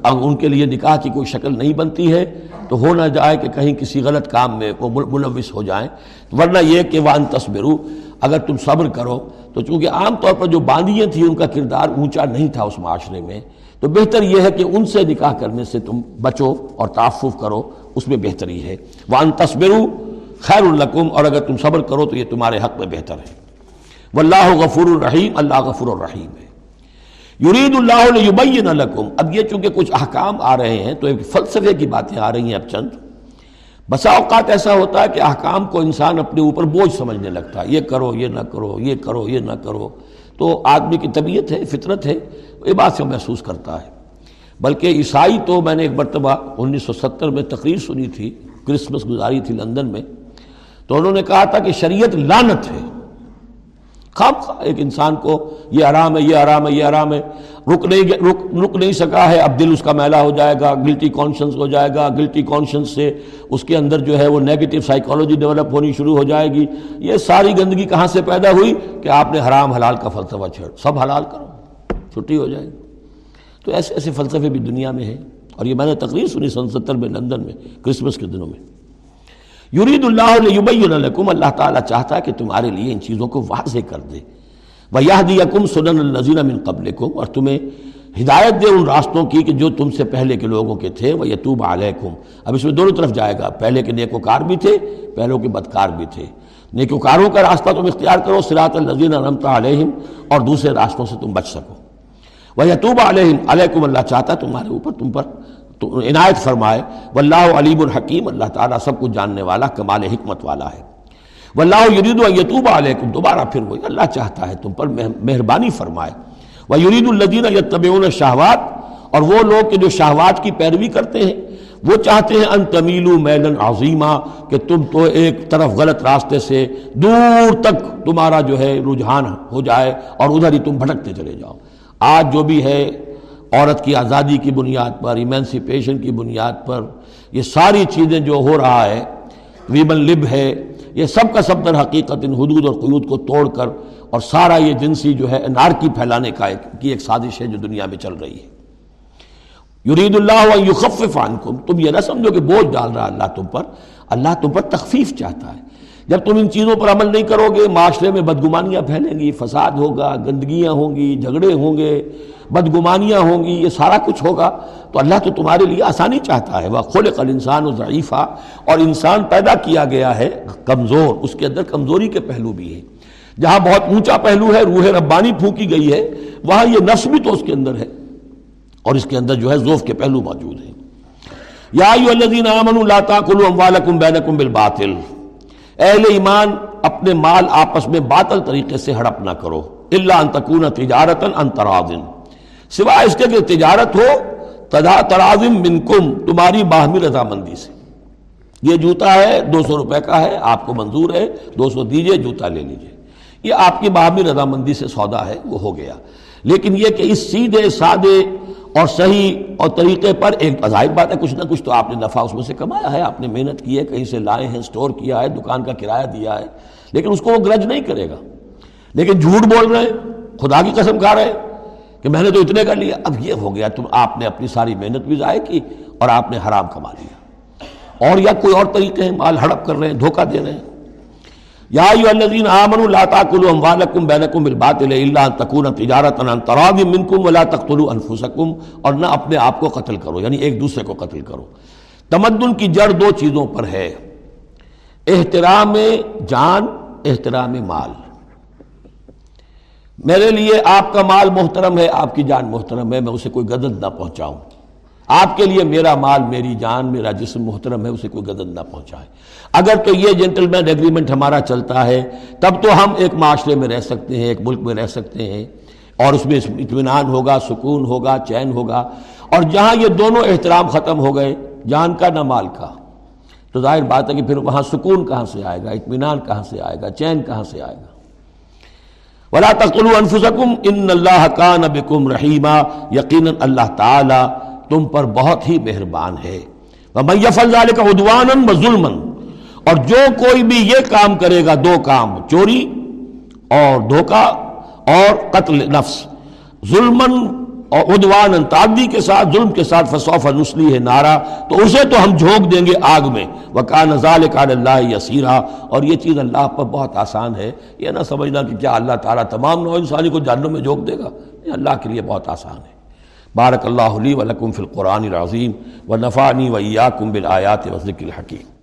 ان کے لیے نکاح کی کوئی شکل نہیں بنتی ہے، تو ہو نہ جائے کہ کہیں کسی غلط کام میں وہ ملوث ہو جائیں۔ ورنہ یہ کہ وان تصبرو، اگر تم صبر کرو تو چونکہ عام طور پر جو باندیاں تھیں، ان کا کردار اونچا نہیں تھا اس معاشرے میں، تو بہتر یہ ہے کہ ان سے نکاح کرنے سے تم بچو اور تعفف کرو، اس میں بہتری ہے۔ وان تصبرو خیر القم اور اگر تم صبر کرو تو یہ تمہارے حق میں بہتر ہے۔ واللہ غفور الرحیم اللہ غفور الرحیم ہے۔ یرید اللہ لکم اب یہ چونکہ کچھ احکام آ رہے ہیں تو ایک فلسفے کی باتیں آ رہی ہیں اب چند۔ بسا اوقات ایسا ہوتا ہے کہ احکام کو انسان اپنے اوپر بوجھ سمجھنے لگتا ہے، یہ کرو، یہ نہ کرو، یہ کرو، یہ نہ کرو۔ تو آدمی کی طبیعت ہے، فطرت ہے، یہ بات سے محسوس کرتا ہے۔ بلکہ عیسائی تو میں نے ایک مرتبہ انیس سو ستر میں تقریر سنی تھی، کرسمس گزاری تھی لندن میں۔ تو انہوں نے کہا تھا کہ شریعت لانت ہے۔ خام ایک انسان کو یہ آرام ہے، یہ آرام ہے، یہ آرام ہے۔ رک نہیں رک رک نہیں سکا ہے، اب دل اس کا میلا ہو جائے گا گلٹی کانشنس ہو جائے گا۔ گلٹی کانشنس سے اس کے اندر جو ہے وہ نیگیٹو سائیکالوجی ڈیولپ ہونی شروع ہو جائے گی۔ یہ ساری گندگی کہاں سے پیدا ہوئی؟ کہ آپ نے حرام حلال کا فلسفہ چھڑ سب حلال کرو، چھٹی ہو جائے گی۔ تو ایسے ایسے فلسفے بھی دنیا میں ہیں۔ اور یہ میں نے تقریر سنی سن ستر میں، لندن میں کرسمس کے دنوں میں۔ یرید اللہ لکم، اللہ تعالیٰ چاہتا ہے کہ تمہارے لیے ان چیزوں کو واضح کر دے۔ وَيَهْدِيَكُمْ سُنَنَ الَّذِينَ مِن قَبْلِكُمْ اور تمہیں ہدایت دے ان راستوں کی کہ جو تم سے پہلے کے لوگوں کے تھے۔ وہ یتوب علیکم، اب اس میں دونوں طرف جائے گا۔ پہلے کے نیکوکار بھی تھے، پہلوں کے بدکار بھی تھے۔ نیکوکاروں کا راستہ تم اختیار کرو سراط الزین رمتا علیہم اور دوسرے راستوں سے تم بچ سکو۔ وہ یتوب علیہم علیکم اللہ چاہتا تمہارے اوپر، تم پر تو عنایت فرمائے، واللہ علیم الحکیم اللہ تعالیٰ سب کچھ جاننے والا، کمال حکمت والا ہے۔ واللہ یرید و یتوب علیکم، دوبارہ پھر وہی اللہ چاہتا ہے تم پر مہربانی فرمائے۔ وہ یرید الدین یتبعون شہوات اور وہ لوگ کہ جو شہوات کی پیروی کرتے ہیں، وہ چاہتے ہیں ان تمیلو میلن عظیمہ کہ تم تو ایک طرف غلط راستے سے دور تک تمہارا جو ہے رجحان ہو جائے اور ادھر ہی تم بھٹکتے چلے جاؤ۔ آج جو بھی ہے عورت کی آزادی کی بنیاد پر ایمینسیپیشن کی بنیاد پر، یہ ساری چیزیں جو ہو رہا ہے ویمن لب ہے، یہ سب کا سب در حقیقت ان حدود اور قیود کو توڑ کر اور سارا یہ جنسی جو ہے نارکی پھیلانے کا ایک کی ایک سازش ہے جو دنیا میں چل رہی ہے۔ یرید اللہ یخفف عنکم، تم یہ نہ سمجھو کہ بوجھ ڈال رہا اللہ تم پر، اللہ تم پر تخفیف چاہتا ہے۔ جب تم ان چیزوں پر عمل نہیں کرو گے، معاشرے میں بدگمانیاں پھیلیں گی، فساد ہوگا، گندگیاں ہوں گی، جھگڑے ہوں گے، بدگمانیاں ہوں گی، یہ سارا کچھ ہوگا۔ تو اللہ تو تمہارے لیے آسانی چاہتا ہے۔ وہ خلق الانسان و ضعیفہ اور انسان پیدا کیا گیا ہے کمزور، اس کے اندر کمزوری کے پہلو بھی ہیں۔ جہاں بہت اونچا پہلو ہے، روح ربانی پھونکی گئی ہے، وہاں یہ نفس بھی تو اس کے اندر ہے۔ اور اس کے اندر جو ہے ذوف کے پہلو موجود ہیں۔ یا الذین آمنوا لا تاکلوا اموالکم بینکم بالباطل۔ اہل ایمان اپنے مال آپس میں باطل طریقے سے ہڑپ نہ کرو۔ الا ان تکون تجارتا سوائے اس کے کہ تجارت ہو، تدا تراضم منکم، تمہاری باہمی رضامندی سے۔ یہ جوتا ہے، دو سو روپے کا ہے، آپ کو منظور ہے، دو سو دیجیے، جوتا لے لیجیے۔ یہ آپ کی باہمی رضامندی سے سودا ہے، وہ ہو گیا۔ لیکن یہ کہ اس سیدھے، سادے اور صحیح اور طریقے پر ایک ظاہر بات ہے، کچھ نہ کچھ تو آپ نے نفع اس میں سے کمایا ہے۔ آپ نے محنت کی ہے، کہیں سے لائے ہیں، سٹور کیا ہے، دکان کا کرایہ دیا ہے، لیکن اس کو وہ گرج نہیں کرے گا۔ لیکن جھوٹ بول رہے ہیں، خدا کی قسم کھا رہے ہیں کہ میں نے تو اتنے کر لیا۔ اب یہ ہو گیا، تم آپ نے اپنی ساری محنت بھی ضائع کی اور آپ نے حرام کما لیا۔ اور یا کوئی اور طریقے ہیں، مال ہڑپ کر رہے ہیں، دھوکہ دے رہے ہیں۔ یا ایو الذین آمنوا لا تاکلوا اموالکم بینکم بالباطل الا ان تکون تجارتا عن تراض منکم ولا تقتلوا انفسکم اور نہ اپنے آپ کو قتل کرو یعنی ایک دوسرے کو قتل کرو۔ تمدن کی جڑ دو چیزوں پر ہے۔ احترام جان، احترام مال۔ میرے لیے آپ کا مال محترم ہے، آپ کی جان محترم ہے، میں اسے کوئی گدن نہ پہنچاؤں۔ آپ کے لیے میرا مال، میری جان، میرا جسم محترم ہے، اسے کوئی گدن نہ پہنچائے۔ اگر تو یہ جینٹل مین ایگریمنٹ ہمارا چلتا ہے، تب تو ہم ایک معاشرے میں رہ سکتے ہیں، ایک ملک میں رہ سکتے ہیں۔ اور اس میں اطمینان ہوگا، سکون ہوگا، چین ہوگا۔ اور جہاں یہ دونوں احترام ختم ہو گئے، جان کا نہ مال کا۔ تو ظاہر بات ہے کہ پھر وہاں سکون کہاں سے آئے گا؟ اطمینان کہاں سے آئے گا؟ چین کہاں سے آئے گا؟ ولا تقلو انفسکم ان اللہ کا بکم رحیمہ یقیناً اللہ تعالی تم پر بہت ہی مہربان ہے۔ کا ادوان ظلم اور جو کوئی بھی یہ کام کرے گا، دو کام، چوری اور دھوکہ اور قتل نفس۔ ظلم اور ادوان تعدی کے ساتھ، ظلم کے ساتھ، فصوف نسلی ہے نارا۔ تو اسے تو ہم جھونک دیں گے آگ میں۔ وکان نظال کان اللہ یسیرہ اور یہ چیز اللہ پر بہت آسان ہے۔ یہ نہ سمجھنا کہ کیا اللہ تعالیٰ تمام نو انسانی کو جانوں میں جھونک دے گا۔ یہ اللہ کے لیے بہت آسان ہے۔ بارک اللہ علی ولکم فی القرآن العظیم و نفانی و ایاکم بالآیات وزق الحکیم